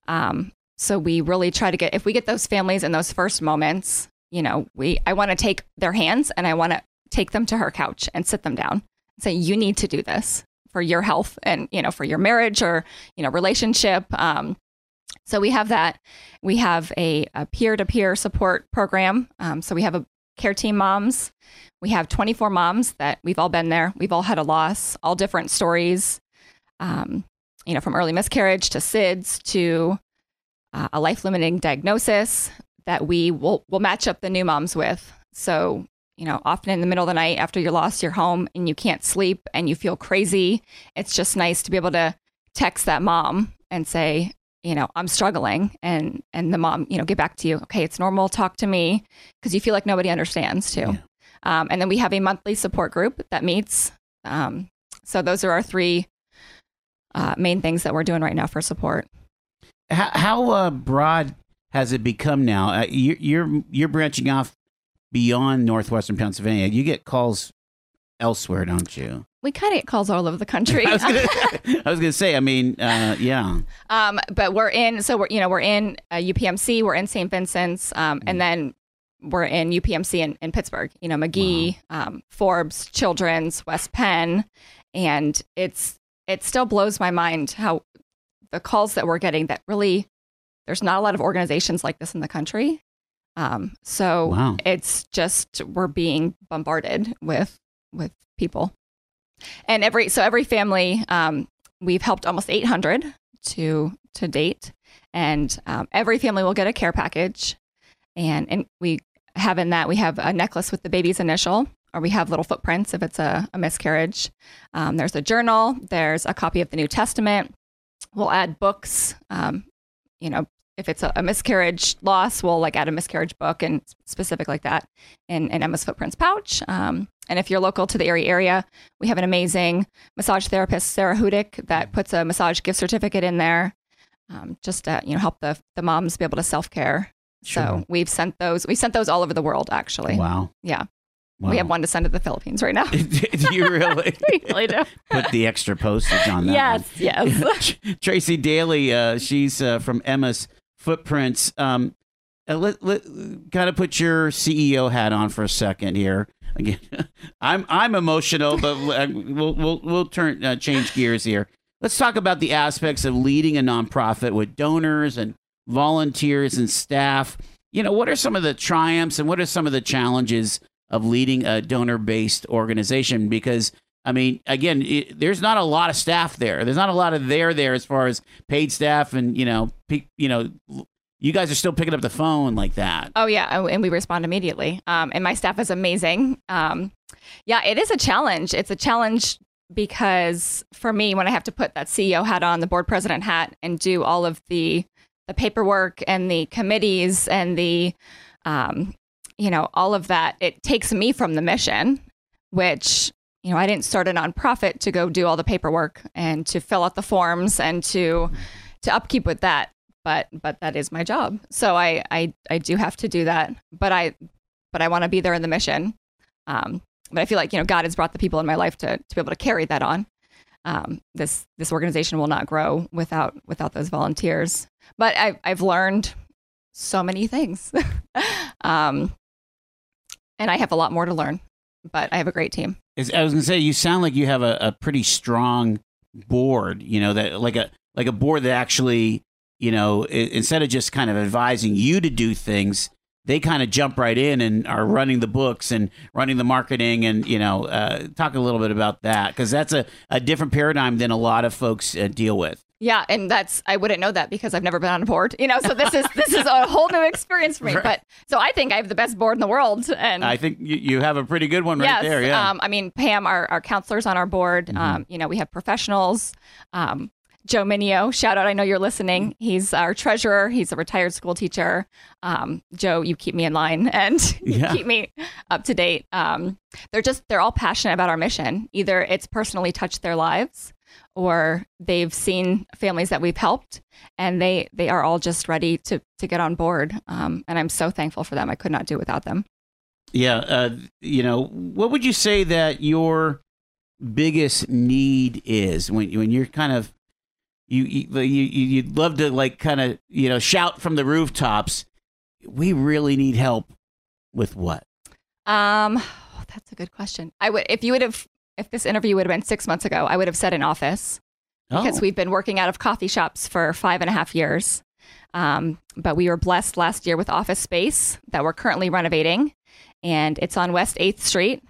S4: Um, so we really try to get if we get those families in those first moments, you know, we I want to take their hands and I want to take them to her couch and sit them down and say, "You need to do this for your health and you know for your marriage or you know relationship." Um, so we have that. We have a, a peer-to-peer support program. Um, so we have a care team moms. We have 24 moms that we've all been there. We've all had a loss, all different stories. Um, you know, from early miscarriage to SIDS to uh, a life-limiting diagnosis that we will will match up the new moms with. So you know, often in the middle of the night after you're lost, you're home and you can't sleep and you feel crazy. It's just nice to be able to text that mom and say, you know, I'm struggling, and and the mom, you know, get back to you. Okay, it's normal. Talk to me because you feel like nobody understands too.
S1: Yeah.
S4: Um, and then we have a monthly support group that meets. Um, so those are our three uh, main things that we're doing right now for support.
S1: How, how uh, broad has it become now? Uh, you, you're you're branching off beyond northwestern Pennsylvania. You get calls elsewhere, don't you?
S4: We kind of get calls all over the country.
S1: I was gonna, I was gonna say. I mean, uh, yeah.
S4: Um, but we're in, so we're, you know, we're in uh, UPMC, we're in St. Vincent's, um, and then we're in UPMC in, in Pittsburgh, you know, Magee, um, Forbes, Children's, West Penn. And it's, it still blows my mind how the calls that we're getting that really, there's not a lot of organizations like this in the country. Um, so
S1: Wow.
S4: it's just, we're being bombarded with, with people. And every, so every family, um, we've helped almost 800 to to date. And um, every family will get a care package. And and we have in that we have a necklace with the baby's initial or we have little footprints if it's a, a miscarriage. Um, there's a journal there's a copy of the new testament. We'll add books um, you know if it's a, a miscarriage loss we'll like add a miscarriage book and specific like that in, in emma's footprints pouch um, and if you're local to the Erie area, we have an amazing massage therapist, Sarah Hudick, that puts a massage gift certificate in there, um, just to you know help the the moms be able to self care.
S1: Sure.
S4: So we've sent those. We sent those all over the world, actually.
S1: Wow.
S4: Yeah,
S1: wow.
S4: we have one to send to the Philippines right now.
S1: Do you really
S4: we really do.
S1: put the extra postage on that?
S4: Yes, yes.
S1: Tracy Daly, uh, she's uh, from Emma's Footprints. Um, uh, let, let kind of put your CEO hat on for a second here. Again, I'm I'm emotional, but uh, we'll we'll we'll turn uh, change gears here. Let's talk about the aspects of leading a nonprofit with donors and volunteers and staff. You know, what are some of the triumphs and what are some of the challenges of leading a donor-based organization? Because I mean, again, it, there's not a lot of staff there. There's not a lot of there there as far as paid staff, and you know, pe- you know, you guys are still picking up the phone like that.
S4: Oh yeah, and- and we respond immediately. Um, and my staff is amazing. Um, yeah, it is a challenge. It's a challenge because for me, when I have to put that CEO hat on, the board president hat, and do all of the the paperwork and the committees and the, um, you know, all of that, it takes me from the mission, which you know I didn't start a nonprofit to go do all the paperwork and to fill out the forms and to to upkeep with that but but that is my job. So i i, I do have to do that but i but i want to be there in the mission. Um but i feel like you know god has brought the people in my life to to be able to carry that on. Um this this organization will not grow without without those volunteers. But i i've learned so many things. Um and i have a lot more to learn but i have a great team
S1: I was gonna say, you sound like you have a, a pretty strong board. You know that like a like a board that actually, you know, i- instead of just kind of advising you to do things, they kind of jump right in and are running the books and running the marketing and you know, uh, talk a little bit about that because that's a, a different paradigm than a lot of folks uh, deal with.
S4: Yeah, and that's I wouldn't know that because I've never been on a board. You know, so this is this is a whole new experience for me.
S1: Right.
S4: But so I think I have the best board in the world. And
S1: I think you, you have a pretty good one right
S4: yes,
S1: there. Yeah.
S4: um, I mean Pam, our our counselors on our board.
S1: Mhm.
S4: Um, you know, we have professionals. Um, Joe Minio, shout out! I know you're listening. He's our treasurer. He's a retired school teacher. Um, Joe, you keep me in line and you
S1: Yeah.
S4: keep me up to date. Um, they're just they're all passionate about our mission. Either it's personally touched their lives, or they've seen families that we've helped, and they they are all just ready to to get on board. Um, and I'm so thankful for them. I could not do without them.
S1: Yeah, uh, you know, what would you say that your biggest need is when when you're kind of you you you you'd love to like kind of you know shout from the rooftops. We really need help with what?
S4: Um, that's a good question. I would if you would have if this interview would have been six months ago, I would have said in office because
S1: Oh.
S4: we've been working out of coffee shops for five and a half years. Um, but we were blessed last year with office space that we're currently renovating, and it's on West Eighth Street.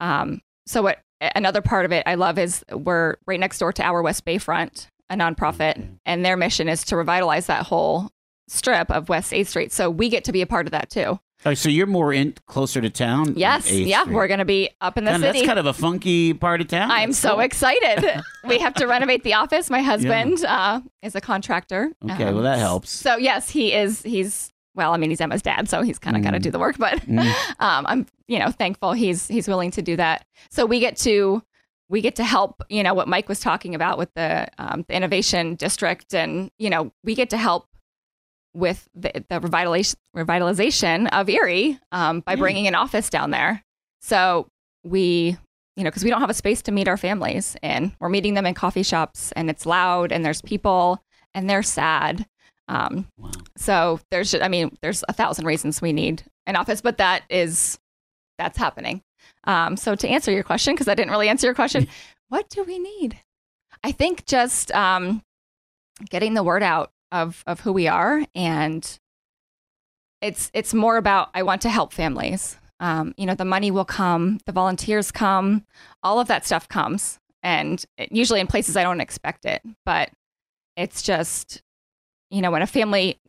S4: Um, so what another part of it I love is we're right next door to our West Bayfront, a nonprofit,
S1: Okay.
S4: and their mission is to revitalize that whole strip of West Eighth Street. So we get to be a part of that too.
S1: Oh, so you're more in closer to town.
S4: Yes, yeah,
S1: Street.
S4: we're going to be up in the
S1: Kinda-
S4: city.
S1: That's kind of a funky part of town.
S4: I'm
S1: That's
S4: so
S1: cool.
S4: excited. we have to renovate the office. My husband uh, is a contractor.
S1: Okay,
S4: Um,
S1: well that helps.
S4: So yes, he is. He's well. I mean, he's Emma's dad, so he's kind of got to
S1: Mm.
S4: do the work. But
S1: Mm.
S4: um, I'm you know thankful he's he's willing to do that. So we get to we get to help. You know what Mike was talking about with the um, the innovation district, and you know we get to help with the, the revitalization revitalization of Erie um, by
S1: Yeah.
S4: bringing an office down there. So we you know, because we don't have a space to meet our families, and we're meeting them in coffee shops, and it's loud, and there's people, and they're sad. Um,
S1: Wow.
S4: so there's, I mean, there's a thousand reasons we need an office, but that is, that's happening. Um, so to answer your question, because I didn't really answer your question, what do we need? I think just um, getting the word out of of who we are, and it's it's more about I want to help families. Um, you know, the money will come, the volunteers come, all of that stuff comes, and it, usually in places I don't expect it. But it's just, you know, when a family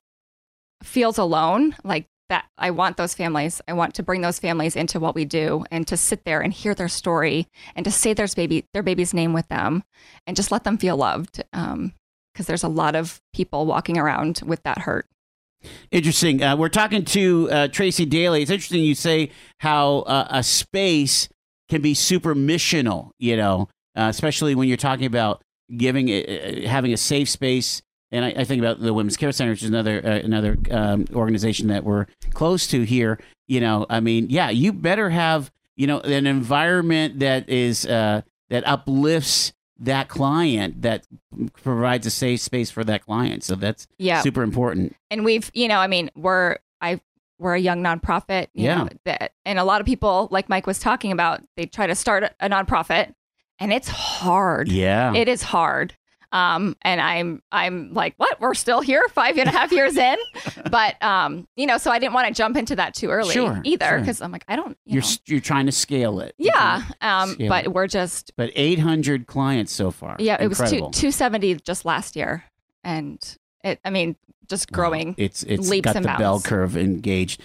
S4: feels alone, like that, I want those families. I want to bring those families into what we do, and to sit there and hear their story, and to say their baby, their baby's name with them, and just let them feel loved. Um, because there's a lot of people walking around with that hurt.
S1: Interesting. Uh, we're talking to uh, Tracy Daly. It's interesting you say how uh, a space can be super missional, you know, uh, especially when you're talking about giving, uh, having a safe space. And I, I think about the Women's Care Center, which is another uh, another um, organization that we're close to here. You know, I mean, yeah, you better have you know an environment that is uh, that uplifts that client, that provides a safe space for that client. So that's
S4: Yeah.
S1: super important.
S4: and we've you know i mean we're i we're a young nonprofit you
S1: Yeah.
S4: know, that and a lot of people like mike was talking about they try to start a nonprofit and it's hard
S1: Yeah.
S4: it is hard um and i'm i'm like what we're still here five and a half years in but um you know so i didn't want to jump into that too early
S1: Sure,
S4: either
S1: sure.
S4: because i'm like i don't you
S1: you're
S4: know.
S1: you're trying to scale it.
S4: Yeah um
S1: scale
S4: but
S1: it.
S4: we're just
S1: but 800 clients so far.
S4: yeah it was two, 270 just last year and it i mean just
S1: Wow.
S4: growing
S1: It's it's
S4: leaps
S1: got
S4: and
S1: the bell curve engaged.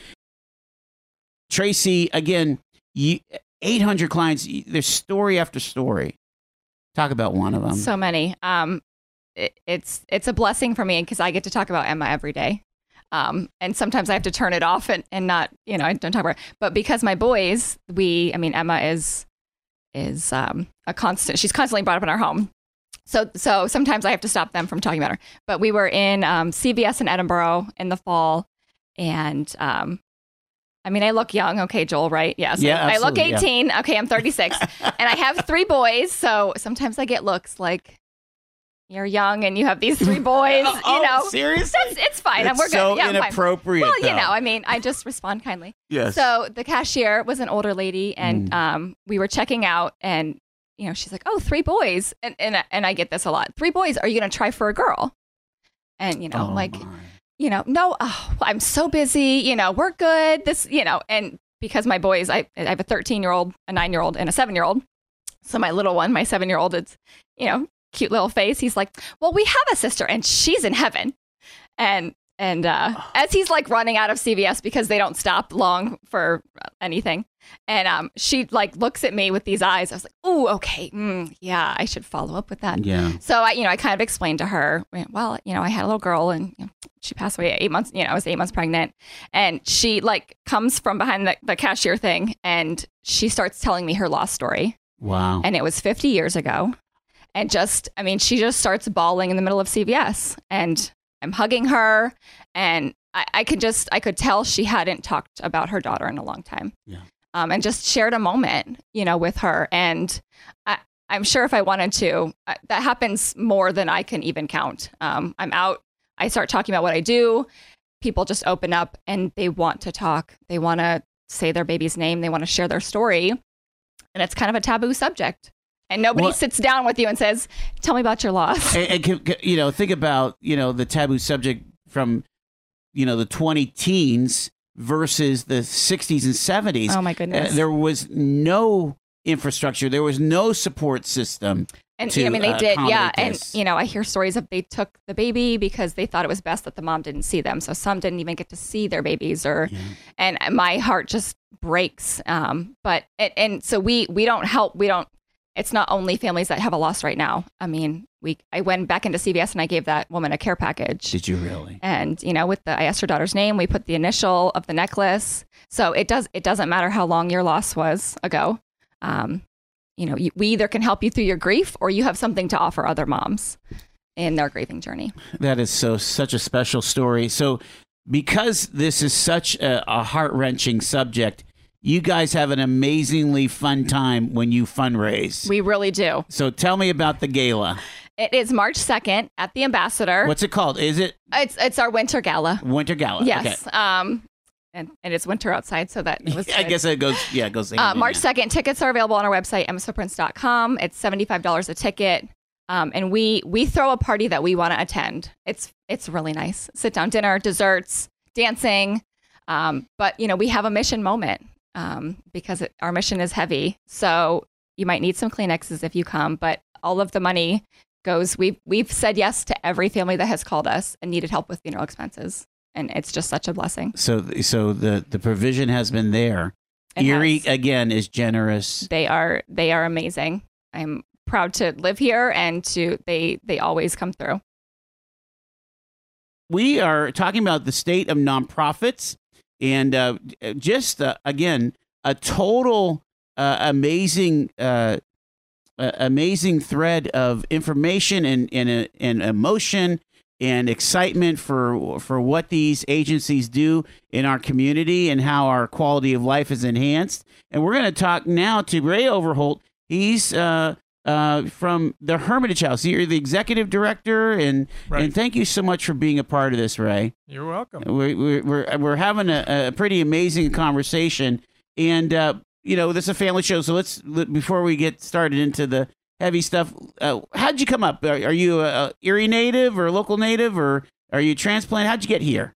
S1: Tracy, again, you 800 clients. There's story after story. Talk about one of them.
S4: so many. Um, it, it's it's a blessing for me because I get to talk about Emma every day. Um, and sometimes I have to turn it off and, and not, you know, I don't talk about. It. But because my boys, we, I mean, Emma is is um, a constant. She's constantly brought up in our home. So so sometimes I have to stop them from talking about her. But we were in um, CVS in Edinboro in the fall, and um, I mean, I look young. Okay, Joel, right? Yes.
S1: Yeah,
S4: I look
S1: absolutely, yeah.
S4: 18. Okay, I'm 36 and I have three boys, so sometimes I get looks like you're young and you have these three boys.
S1: Oh,
S4: you know,
S1: seriously?
S4: it's, it's fine.
S1: It's
S4: We're good.
S1: so
S4: yeah,
S1: inappropriate.
S4: Well, you know, I mean, I just respond kindly.
S1: yes.
S4: So the cashier was an older lady, and
S1: Mm.
S4: um, we were checking out, and you know, she's like, "Oh, three boys," and and and I get this a lot. Three boys? Are you going to try for a girl? And you know,
S1: Oh,
S4: like
S1: my.
S4: You know, no, oh, I'm so busy. You know, we're good. This, you know, and because my boys, I, I have a 13 year old, a nine year old, and a seven year old. So my little one, my seven year old, it's, you know, cute little face. He's like, well, we have a sister and she's in heaven. And, and uh, as he's like running out of CVS because they don't stop long for anything. And um, she like looks at me with these eyes. I was like, oh, okay. Mm, yeah, I should follow up with that.
S1: yeah.
S4: So I, you know, I kind of explained to her, well, you know, I had a little girl and you know, she passed away eight months, you know, I was eight months pregnant. And she like comes from behind the, the cashier thing and she starts telling me her lost story.
S1: Wow.
S4: And it was 50 years ago. And just, I mean, she just starts bawling in the middle of CVS and I'm hugging her. And I, I could just, I could tell she hadn't talked about her daughter in a long time.
S1: Yeah.
S4: Um, and just shared a moment, you know, with her. And I, I'm sure if I wanted to, uh, that happens more than I can even count. Um, I'm out, I start talking about what I do. People just open up and they want to talk. They want to say their baby's name. They want to share their story. And it's kind of a taboo subject. And nobody
S1: Well-
S4: sits down with you and says, Tell me about your loss.
S1: and, and you know, think about you know the taboo subject from you know the 20 teens versus the 60s and 70s.
S4: Oh my
S1: Uh,
S4: goodness.
S1: there was no infrastructure. There was no support system.
S4: and
S1: to,
S4: I mean, they
S1: uh,
S4: did, yeah.
S1: accommodate
S4: And you know, I hear stories of they took the baby because they thought it was best that the mom didn't see them. So some didn't even get to see their babies, or and my heart just breaks. Um, but and, and so we we don't help. We don't. It's not only families that have a loss right now. I mean, we I went back into CVS and I gave that woman a care package.
S1: Did you really?
S4: and you know with the i asked her daughter's name we put the initial of the necklace so it does it doesn't matter how long your loss was ago um, you know you, we either can help you through your grief or you have something to offer other moms in their grieving journey
S1: That is so such a special story. So, because this is such a, a heart wrenching subject, you guys have an amazingly fun time when you fundraise.
S4: We really do.
S1: so tell me about the gala.
S4: It is March 2nd at the Ambassador.
S1: What's it called? Is it
S4: it's it's our winter gala.
S1: Winter Gala?
S4: Yes. Um and, and it's winter outside, so that was
S1: Okay. I
S4: good.
S1: guess it goes. Yeah, it goes.
S4: Uh,
S1: in
S4: March 2nd, tickets are available on our website, emmasfootprints.com. It's $75 a ticket. Um, and we we throw a party that we want to attend. It's it's really nice. Sit down dinner, desserts, dancing. Um, but you know, we have a mission moment um, because it, our mission is heavy. So you might need some Kleenexes if you come, but all of the money goes. We've we've said yes to every family that has called us and needed help with funeral expenses, and it's just such a blessing.
S1: So, so the the provision has been there.
S4: It
S1: Erie
S4: has.
S1: again is generous.
S4: they are they are amazing. I'm proud to live here and to they they always come through.
S1: we are talking about the state of nonprofits and uh, just uh, again a total uh, amazing uh, amazing thread of information and and, uh, and emotion and excitement for for what these agencies do in our community and how our quality of life is enhanced. And we're going to talk now to Ray Overholt. He's uh, uh, from the Hermitage House. You're the executive director, and
S5: Right.
S1: and thank you so much for being a part of this, Ray.
S5: You're welcome.
S1: We're we're we're, we're having a, a pretty amazing conversation, and uh, you know this is a family show. So let's let- before we get started into the heavy stuff. Uh, how'd you come up? Are, are you a, a Erie native or local native, or are you transplant? How'd you get here?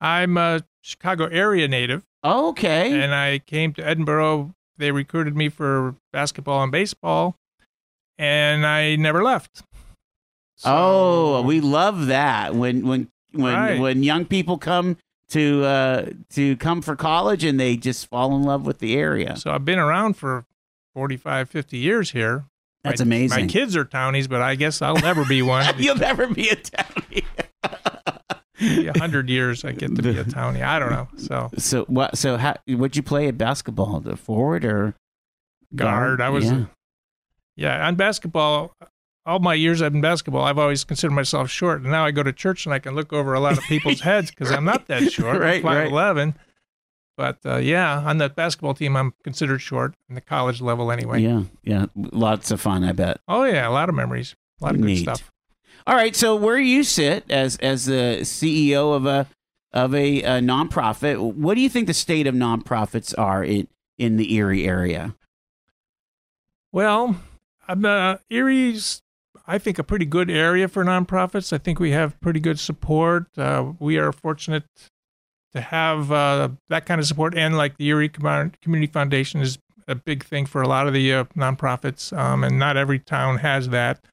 S5: I'm a Chicago area native,
S1: Okay,
S5: and I came to Edinboro. They recruited me for basketball and baseball, and I never left. So-
S1: oh, we love that when when when
S5: Right.
S1: when young people come to uh, to come for college and they just fall in love with the area.
S5: So I've been around for 45, 50 years here.
S1: That's
S5: My-
S1: amazing.
S5: My kids are townies, but I guess I'll never be one.
S1: You'll never be a townie.
S5: A hundred years I get to be a townie. I don't know. So
S1: So what? So how? What'd you play at basketball? The forward or
S5: guard. I was,
S1: Yeah.
S5: Yeah, on basketball. All my years I've been basketball, I've always considered myself short. And now I go to church and I can look over a lot of people's heads because I'm not that short.
S1: Right,
S5: I'm
S1: right.
S5: 5'11". But uh, yeah, on the basketball team, I'm considered short in the college level anyway.
S1: Yeah, yeah. Lots of fun, I bet.
S5: Oh yeah, a lot of memories, a lot of
S1: Neat.
S5: good stuff.
S1: All right. So where you sit as as the CEO of a of a, a nonprofit, what do you think the state of nonprofits are in in the Erie area?
S5: Well, I'm, uh, Erie's, I think, a pretty good area for nonprofits. I think we have pretty good support. Uh, we are fortunate to have uh, that kind of support, and like the Erie Community Foundation is a big thing for a lot of the uh, nonprofits, um, and not every town has that.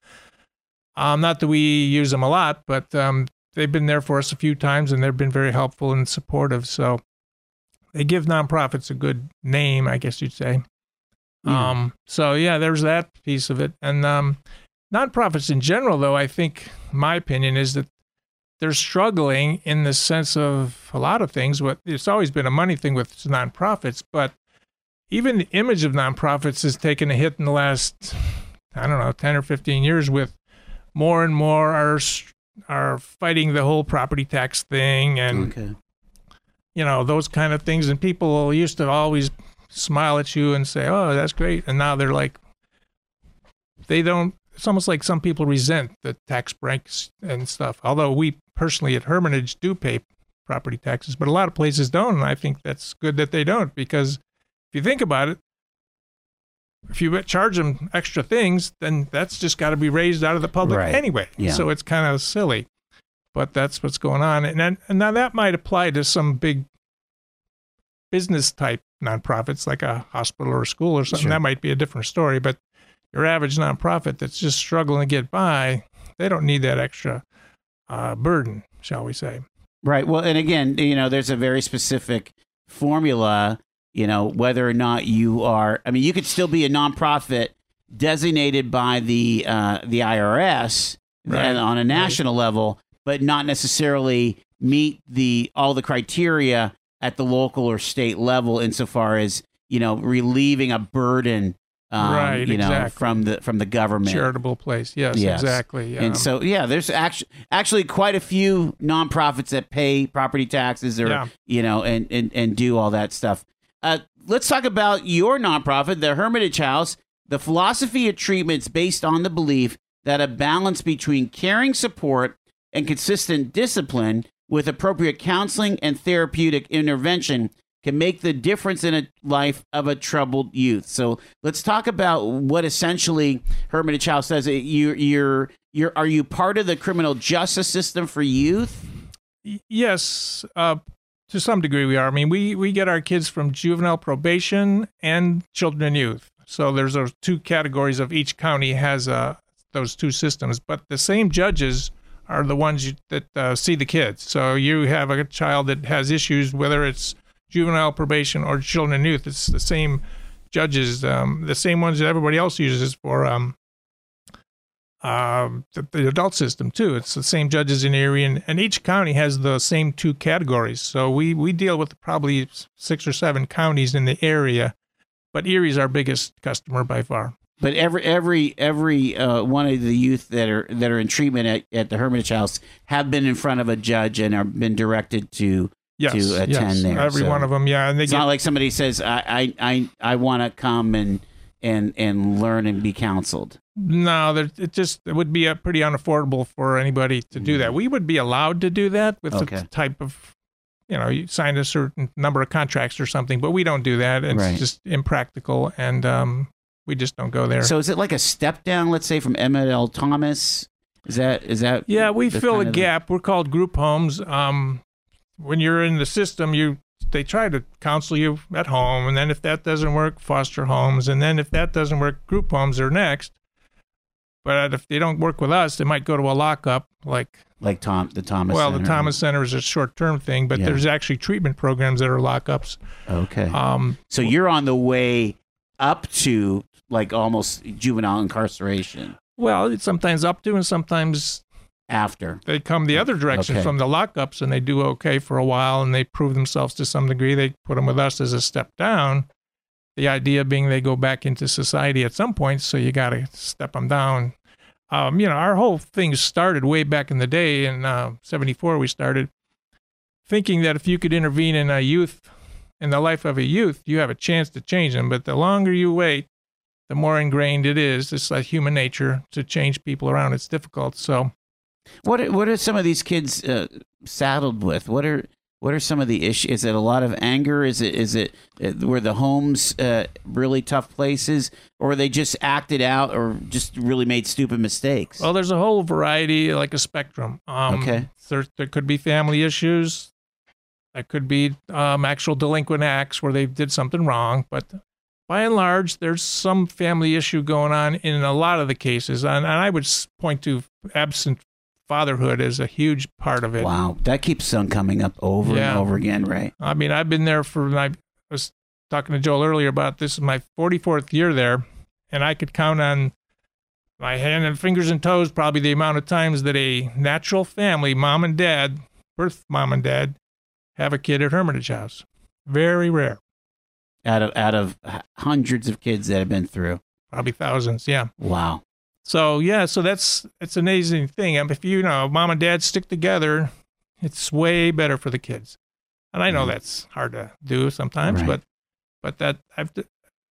S5: Um, not that we use them a lot, but um, they've been there for us a few times, and they've been very helpful and supportive. So they give nonprofits a good name, I guess you'd say.
S1: Yeah.
S5: Um, so yeah, there's that piece of it. And um, nonprofits in general, though, I think my opinion is that they're struggling in the sense of a lot of things. What it's always been a money thing with nonprofits, but even the image of nonprofits has taken a hit in the last, I don't know, ten or fifteen years. With more and more are are fighting the whole property tax thing and
S1: Okay.
S5: you know those kind of things and people used to always smile at you and say oh that's great and now they're like they don't it's almost like some people resent the tax breaks and stuff although we personally at hermitage do pay property taxes but a lot of places don't and i think that's good that they don't because if you think about it if you charge them extra things then that's just got to be raised out of the public
S1: Right.
S5: anyway
S1: Yeah.
S5: so it's kind of silly but that's what's going on. And then, and now that might apply to some big business type nonprofits like a hospital or a school or something.
S1: Sure.
S5: That might be a different story. But your average nonprofit that's just struggling to get by, they don't need that extra uh, burden, shall we say?
S1: Right. Well, and again, you know, there's a very specific formula, you know, whether or not you are, I mean, you could still be a nonprofit designated by the uh, the IRS
S5: Right.
S1: and on a national level, but not necessarily meet the all the criteria at the local or state level insofar as, you know, relieving a burden um,
S5: Right,
S1: you know,
S5: exactly.
S1: from the from the government.
S5: Charitable place. Yes,
S1: Yes.
S5: exactly.
S1: And so, yeah, there's actually actually quite a few nonprofits that pay property taxes or
S5: Yeah.
S1: you know and, and and do all that stuff. Uh, let's talk about your nonprofit, the Hermitage House. The philosophy of treatment is based on the belief that a balance between caring support and consistent discipline with appropriate counseling and therapeutic intervention can make the difference in a life of a troubled youth. So let's talk about what essentially Hermitage House says. You're, you're, you're, are you part of the criminal justice system for youth?
S5: Yes, uh, to some degree we are. I mean, we, we get our kids from juvenile probation and children and youth. So there's those two categories of each county has uh, those two systems, but the same judges are the ones you, that uh, see the kids. So you have a child that has issues, whether it's juvenile probation or children and youth. It's the same judges, um, the same ones that everybody else uses for um, uh, the, the, adult system too. It's the same judges in Erie, and, and each county has the same two categories. So we we deal with probably six or seven counties in the area, but Erie's our biggest customer by far.
S1: But every every every uh, one of the youth that are that are in treatment at, at the Hermitage House have been in front of a judge and are been directed to
S5: yes,
S1: to attend
S5: yes.
S1: there.
S5: Every
S1: So
S5: one of them, yeah. And they
S1: It's
S5: get,
S1: not like somebody says, "I I I, I want to come and and and learn and be counseled."
S5: no, there- it just it would be pretty unaffordable for anybody to do that. We would be allowed to do that with.
S1: Okay.
S5: the type of, you know, you sign a certain number of contracts or something, but we don't do that. It's
S1: Right.
S5: just impractical, and um, we just don't go there.
S1: So is it like a step down? Let's say from Edmund L. Thomas. Is that is that?
S5: Yeah, we fill a
S1: of the-
S5: gap. We're called group homes. Um, when you're in the system, you they try to counsel you at home, and then if that doesn't work, foster homes, and then if that doesn't work, group homes are next. But if they don't work with us, they might go to a lockup. Like,
S1: like Tom the Thomas.
S5: well, the Thomas Center is a short-term thing, but
S1: Yeah.
S5: there's actually treatment programs that are lockups.
S1: Okay.
S5: Um,
S1: so you're on the way up to like almost juvenile incarceration
S5: well, it's sometimes up to, and sometimes
S1: after.
S5: they come the other direction
S1: Okay.
S5: from the lockups and they do okay for a while and they prove themselves to some degree. They put them with us as a step down. The idea being they go back into society at some point, so you got to step them down. Um, you know, our whole thing started way back in the day in uh, 74, we started thinking that if you could intervene in a youth, in the life of a youth, you have a chance to change them. But the longer you wait, the more ingrained it is. It's like human nature to change people around. It's difficult. So,
S1: What are, what are some of these kids uh, saddled with? What are what are some of the issues? Is it a lot of anger? Is it is it uh, were the homes uh, really tough places, or they just acted out, or just really made stupid mistakes?
S5: Well, there's a whole variety, like a spectrum. Um,
S1: Okay.
S5: There, there could be family issues. That could be um, actual delinquent acts where they did something wrong. But by and large, there's some family issue going on in a lot of the cases. And, and I would point to absent fatherhood as a huge part of it.
S1: wow, that keeps on coming up over and over again, right?
S5: I mean, I've been there for, I was talking to Joel earlier about this is my 44th year there, and I could count on my hand and fingers and toes probably the amount of times that a natural family, mom and dad, birth mom and dad, have a kid at Hermitage House. Very rare,
S1: Out of out of hundreds of kids that have been through.
S5: probably thousands. Yeah.
S1: Wow.
S5: So yeah, so that's it's an amazing thing. If you know mom and dad stick together, it's way better for the kids. And I know
S1: Mhm.
S5: that's hard to do sometimes,
S1: Right.
S5: but but that I've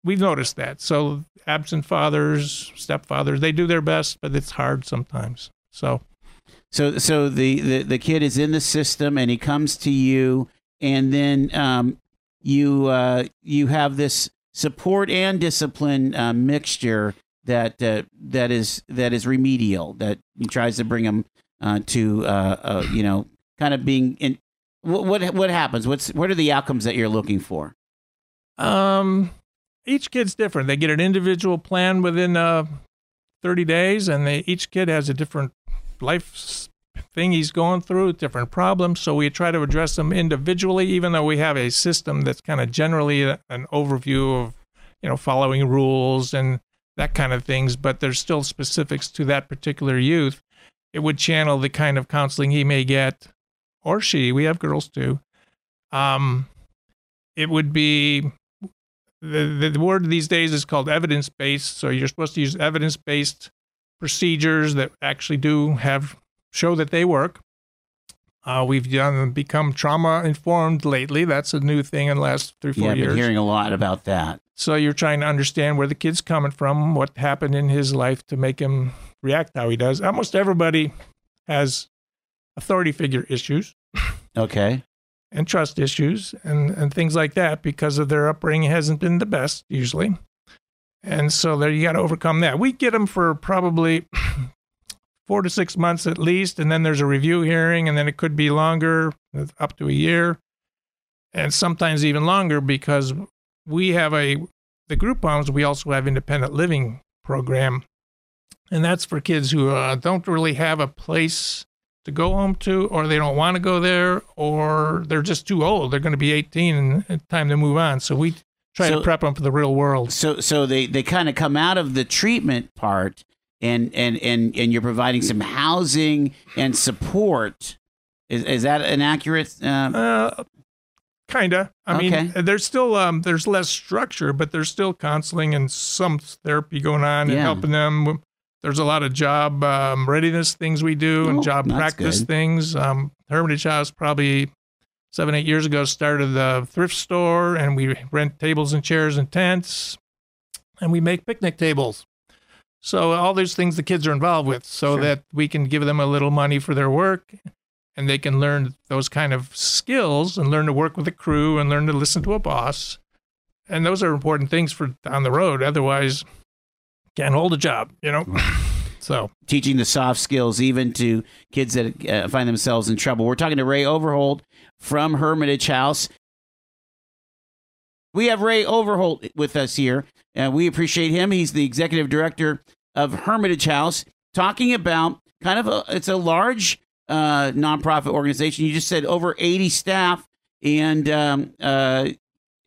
S5: we've noticed that. So absent fathers, stepfathers, they do their best, but it's hard sometimes. So
S1: So so the, the the kid is in the system and he comes to you and then um, you uh, you have this support and discipline uh, mixture that uh, that is that is remedial that tries to bring them uh, to uh, uh, you know kind of being in what what what happens what's what are the outcomes that you're looking for
S5: um, each kid's different. They get an individual plan within uh, 30 days, and they each kid has a different life thing he's going through, different problems. So we try to address them individually, even though we have a system that's kind of generally an overview of, you know, following rules and that kind of things. But there's still specifics to that particular youth. It would channel the kind of counseling he may get, or she. We have girls too. Um, it would be the, the word these days is called evidence based. So you're supposed to use evidence based procedures that actually do have show that they work. Uh, we've done become trauma informed lately. That's a new thing in the last three, four
S1: yeah, I've
S5: years.
S1: been hearing a lot about that.
S5: So you're trying to understand where the kid's coming from, what happened in his life to make him react how he does. Almost everybody has authority figure issues
S1: Okay.
S5: and trust issues and, and things like that because of their upbringing hasn't been the best usually. And so there you got to overcome that. We get them for probably four to six months at least, and then there's a review hearing, and then it could be longer, up to a year, and sometimes even longer because we have a the group homes. We also have independent living program, and that's for kids who uh, don't really have a place to go home to, or they don't want to go there, or they're just too old. They're going to be 18 and time to move on. So we try
S1: So-
S5: to prep them for the real world.
S1: So so they they kind of come out of the treatment part and and and and you're providing some housing and support. Is is that an accurate uh,
S5: Uh, kinda. I
S1: Okay.
S5: mean, there's still um, there's less structure, but there's still counseling and some therapy going on and helping them. There's a lot of job um, readiness things we do and
S1: Oh,
S5: job practice
S1: good.
S5: things. Um, Hermitage House probably seven eight years ago started the thrift store, and we rent tables and chairs and tents, and we make picnic tables. So all those things the kids are involved with, so
S1: Sure.
S5: that we can give them a little money for their work, and they can learn those kind of skills and learn to work with a crew and learn to listen to a boss. And those are important things for down the road. Otherwise, can't hold a job, you know. so
S1: teaching the soft skills even to kids that uh, find themselves in trouble? We're talking to Ray Overholt from Hermitage House. We have Ray Overholt with us here, and we appreciate him. He's the executive director of Hermitage House, talking about kind of a it's a large uh, nonprofit organization. You just said over eighty staff, and um, uh,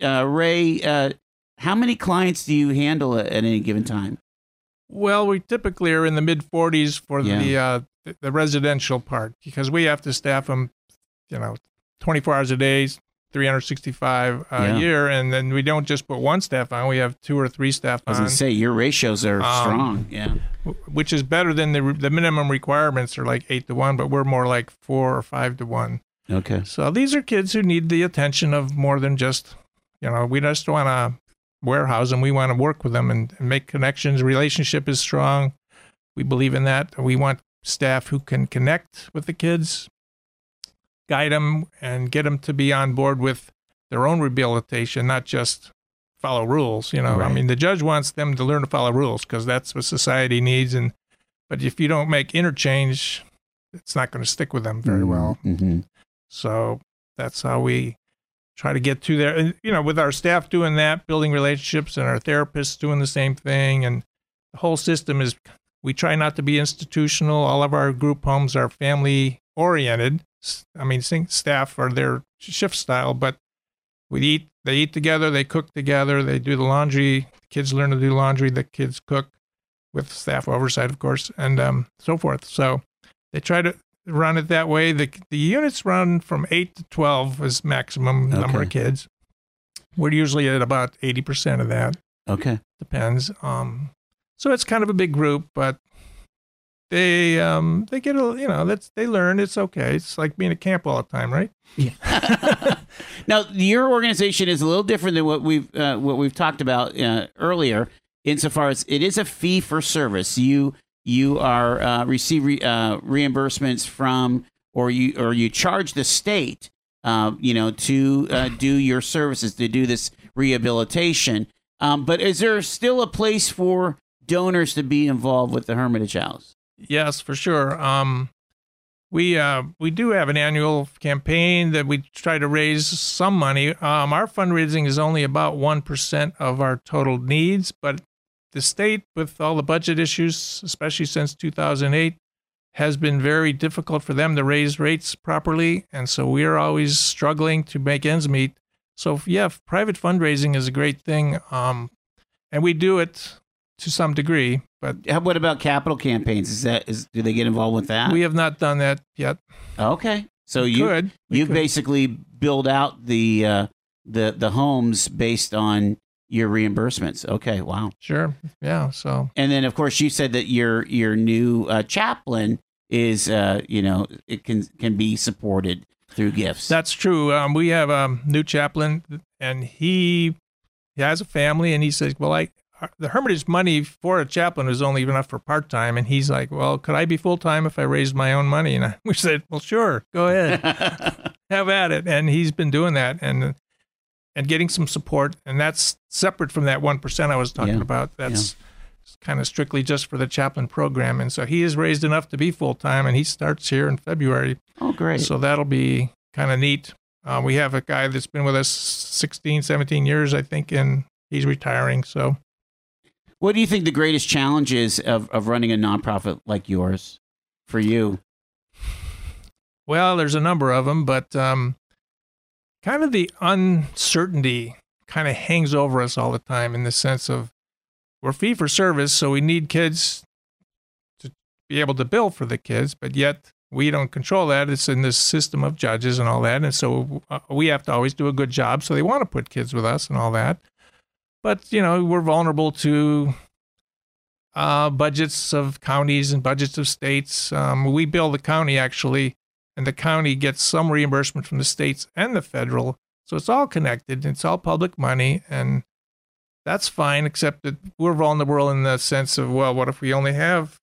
S1: uh, Ray, uh, how many clients do you handle at, at any given time?
S5: Well, we typically are in the mid 40s for the uh, the- the residential part because we have to staff them, you know, 24 hours a day, 365 a
S1: Yeah.
S5: year, and then we don't just put one staff on; we have two or three staff
S1: I was
S5: on,
S1: going to say your ratios are
S5: Um,
S1: strong. Yeah.
S5: which is better than the the minimum requirements are like eight to one, but we're more like four or five to one.
S1: Okay.
S5: So these are kids who need the attention of more than just, you know, we just want to warehouse them. We want to work with them and, and make connections. Relationship is strong. We believe in that. We want staff who can connect with the kids, guide them, and get them to be on board with their own rehabilitation, not just follow rules. You know, I mean, the judge wants them to learn to follow rules because that's what society needs. And but if you don't make interchange, it's not going to stick with them very well.
S1: hmm
S5: So that's how we try to get to there. And, you know, with our staff doing that, building relationships, and our therapists doing the same thing. And the whole system is, we try not to be institutional. All of our group homes are family oriented. I mean, staff are their shift style, but we eat, they eat together, they cook together, they do the laundry. The kids learn to do laundry, the kids cook with staff oversight, of course, and um, so forth. So they try to run it that way. The the units run from eight to twelve is maximum number of kids. We're usually at about eighty percent of that.
S1: Okay.
S5: Depends. Um, so it's kind of a big group, but they um they get a you know that's they learn. It's okay. It's like being at camp all the time, right? yeah.
S1: now, your organization is a little different than what we've uh, what we've talked about uh, earlier, insofar as it is a fee for service. You you are uh, receive re, uh, reimbursements from, or you or you charge the state, uh, you know, to uh, do your services to do this rehabilitation. Um, but is there still a place for donors to be involved with the Hermitage House?
S5: Yes, for sure. Um, we uh, we do have an annual campaign that we try to raise some money. Um, our fundraising is only about one percent of our total needs, but the state, with all the budget issues, especially since 2008, has been very difficult for them to raise rates properly, and so we are always struggling to make ends meet. So yeah, private fundraising is a great thing, um, and we do it to some degree, but
S1: How, what about capital campaigns? Is that is do they get involved with that?
S5: we have not done that yet.
S1: okay, so you
S5: could. We
S1: you
S5: could.
S1: basically build out the uh, the the homes based on your reimbursements. Okay, wow.
S5: Sure. Yeah. So
S1: And then of course you said that your your new uh, chaplain is uh, you know it can can be supported through gifts.
S5: That's true. Um, we have a new chaplain, and he, he has a family, and he says, "Well, I the Hermitage money for a chaplain is only enough for part time." And he's like, "Well, could I be full time if I raised my own money?" And I, we said, "Well, sure, go ahead, have at it." And he's been doing that, and and getting some support, and that's separate from that one percent I was talking
S1: Yeah.
S5: about. That's kind of strictly just for the chaplain program, and so he is raised enough to be full time, and he starts here in February.
S1: oh, great.
S5: So that'll be kind of neat. Uh, we have a guy that's been with us 16, 17 years, I think, and he's retiring. So
S1: what do you think the greatest challenge is of, of running a nonprofit like yours for you?
S5: Well, there's a number of them, but um, kind of the uncertainty kind of hangs over us all the time in the sense of we're fee for service, so we need kids to be able to bill for the kids, but yet we don't control that. It's in this system of judges and all that, and so uh, we have to always do a good job. So they want to put kids with us and all that, but you know we're vulnerable to uh, budgets of counties and budgets of states. Um, we bill the county actually and the county gets some reimbursement from the states and the federal. So it's all connected. It's all public money, and that's fine. Except that we're vulnerable in the sense of, well, what if we only have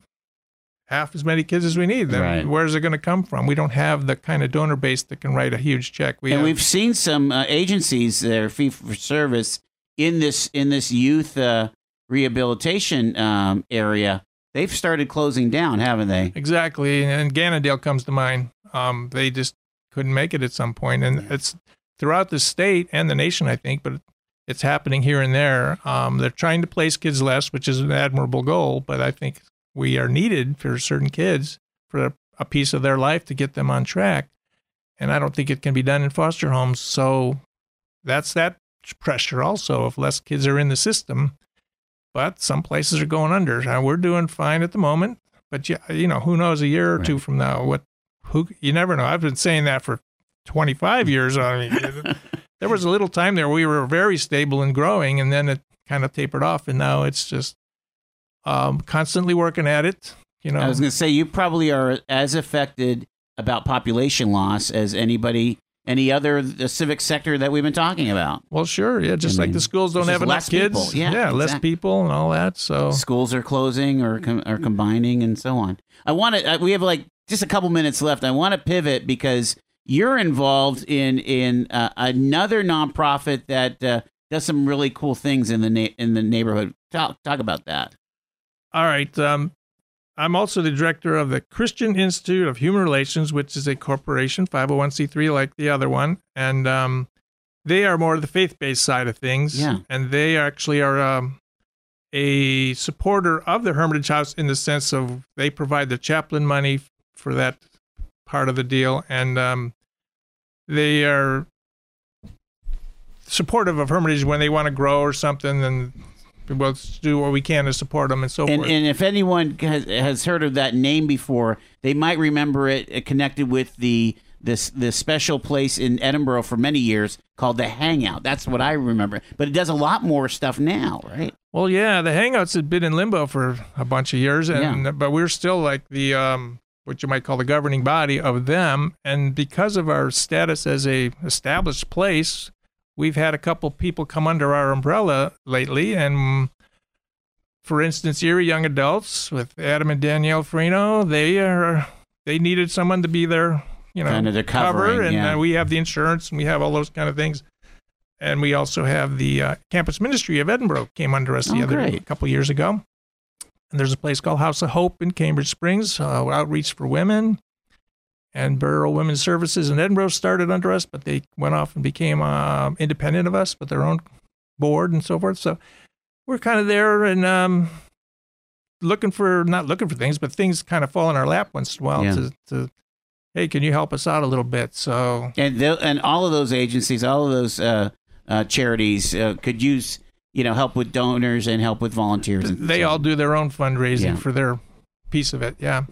S5: half as many kids as we need? Then
S1: Right.
S5: where's it going to come from? We don't have the kind of donor base that can write a huge check. We
S1: and
S5: have,
S1: we've seen some uh, agencies that are fee for service in this in this youth uh, rehabilitation um, area. They've started closing down, haven't they?
S5: Exactly, and Gannondale comes to mind. Um, they just couldn't make it at some point, and it's throughout the state and the nation, I think, but it's happening here and there. Um, they're trying to place kids less, which is an admirable goal, but I think we are needed for certain kids for a, a piece of their life to get them on track, and I don't think it can be done in foster homes. So that's that pressure also if less kids are in the system. But some places are going under. Uh, we're doing fine at the moment. But you, you know, who knows a year or two from now what who you never know. I've been saying that for 25 years. I mean, there was a little time there we were very stable and growing, and then it kind of tapered off, and now it's just um, constantly working at it. You know,
S1: I was going to say you probably are as affected about population loss as anybody, any other the civic sector that we've been talking about.
S5: well, sure, yeah, just
S1: I
S5: like
S1: mean,
S5: the schools don't have enough
S1: less
S5: kids,
S1: people. Yeah,
S5: less
S1: exactly.
S5: people and all that. So
S1: Schools are closing or com- or combining and so on. I want to. We have like just a couple minutes left. I want to pivot because you're involved in in uh, another nonprofit that uh, does some really cool things in the na- in the neighborhood. Talk talk about that.
S5: All right. Um, I'm also the director of the Christian Institute of Human Relations, which is a corporation, 501c3, like the other one. And um, they are more of the faith based side of things.
S1: Yeah.
S5: And they actually are um, a supporter of the Hermitage House in the sense of they provide the chaplain money for that part of the deal. And um, they are supportive of Hermitage when they want to grow or something. And we'll do what we can to support them and so
S1: And,
S5: forth.
S1: and if anyone has, has heard of that name before, they might remember it uh, connected with the this the special place in Edinboro for many years called the Hangout. That's what I remember. But it does a lot more stuff now, right?
S5: Well, yeah, the Hangouts had been in limbo for a bunch of years, and but we're still like the um, what you might call the governing body of them. And because of our status as a established place, we've had a couple people come under our umbrella lately. And for instance, Erie Young Adults with Adam and Danielle Freno, they are they needed someone to be their you know
S1: Kind of
S5: cover, and
S1: yeah.
S5: uh, we have the insurance and we have all those kind of things. And we also have the uh, campus ministry of Edinboro came under us the
S1: Oh,
S5: other
S1: great.
S5: a couple years ago. And there's a place called House of Hope in Cambridge Springs, uh, outreach for women. And Borough Women's Services in Edinboro started under us, but they went off and became uh, independent of us with their own board and so forth. So we're kind of there and um, looking for, not looking for things, but things kind of fall in our lap once in a while
S1: Yeah.
S5: to, to, hey, can you help us out a little bit? So
S1: And and all of those agencies, all of those uh, uh, charities uh, could use you know help with donors and help with volunteers.
S5: They all do their own fundraising
S1: Yeah.
S5: for their piece of it. Yeah.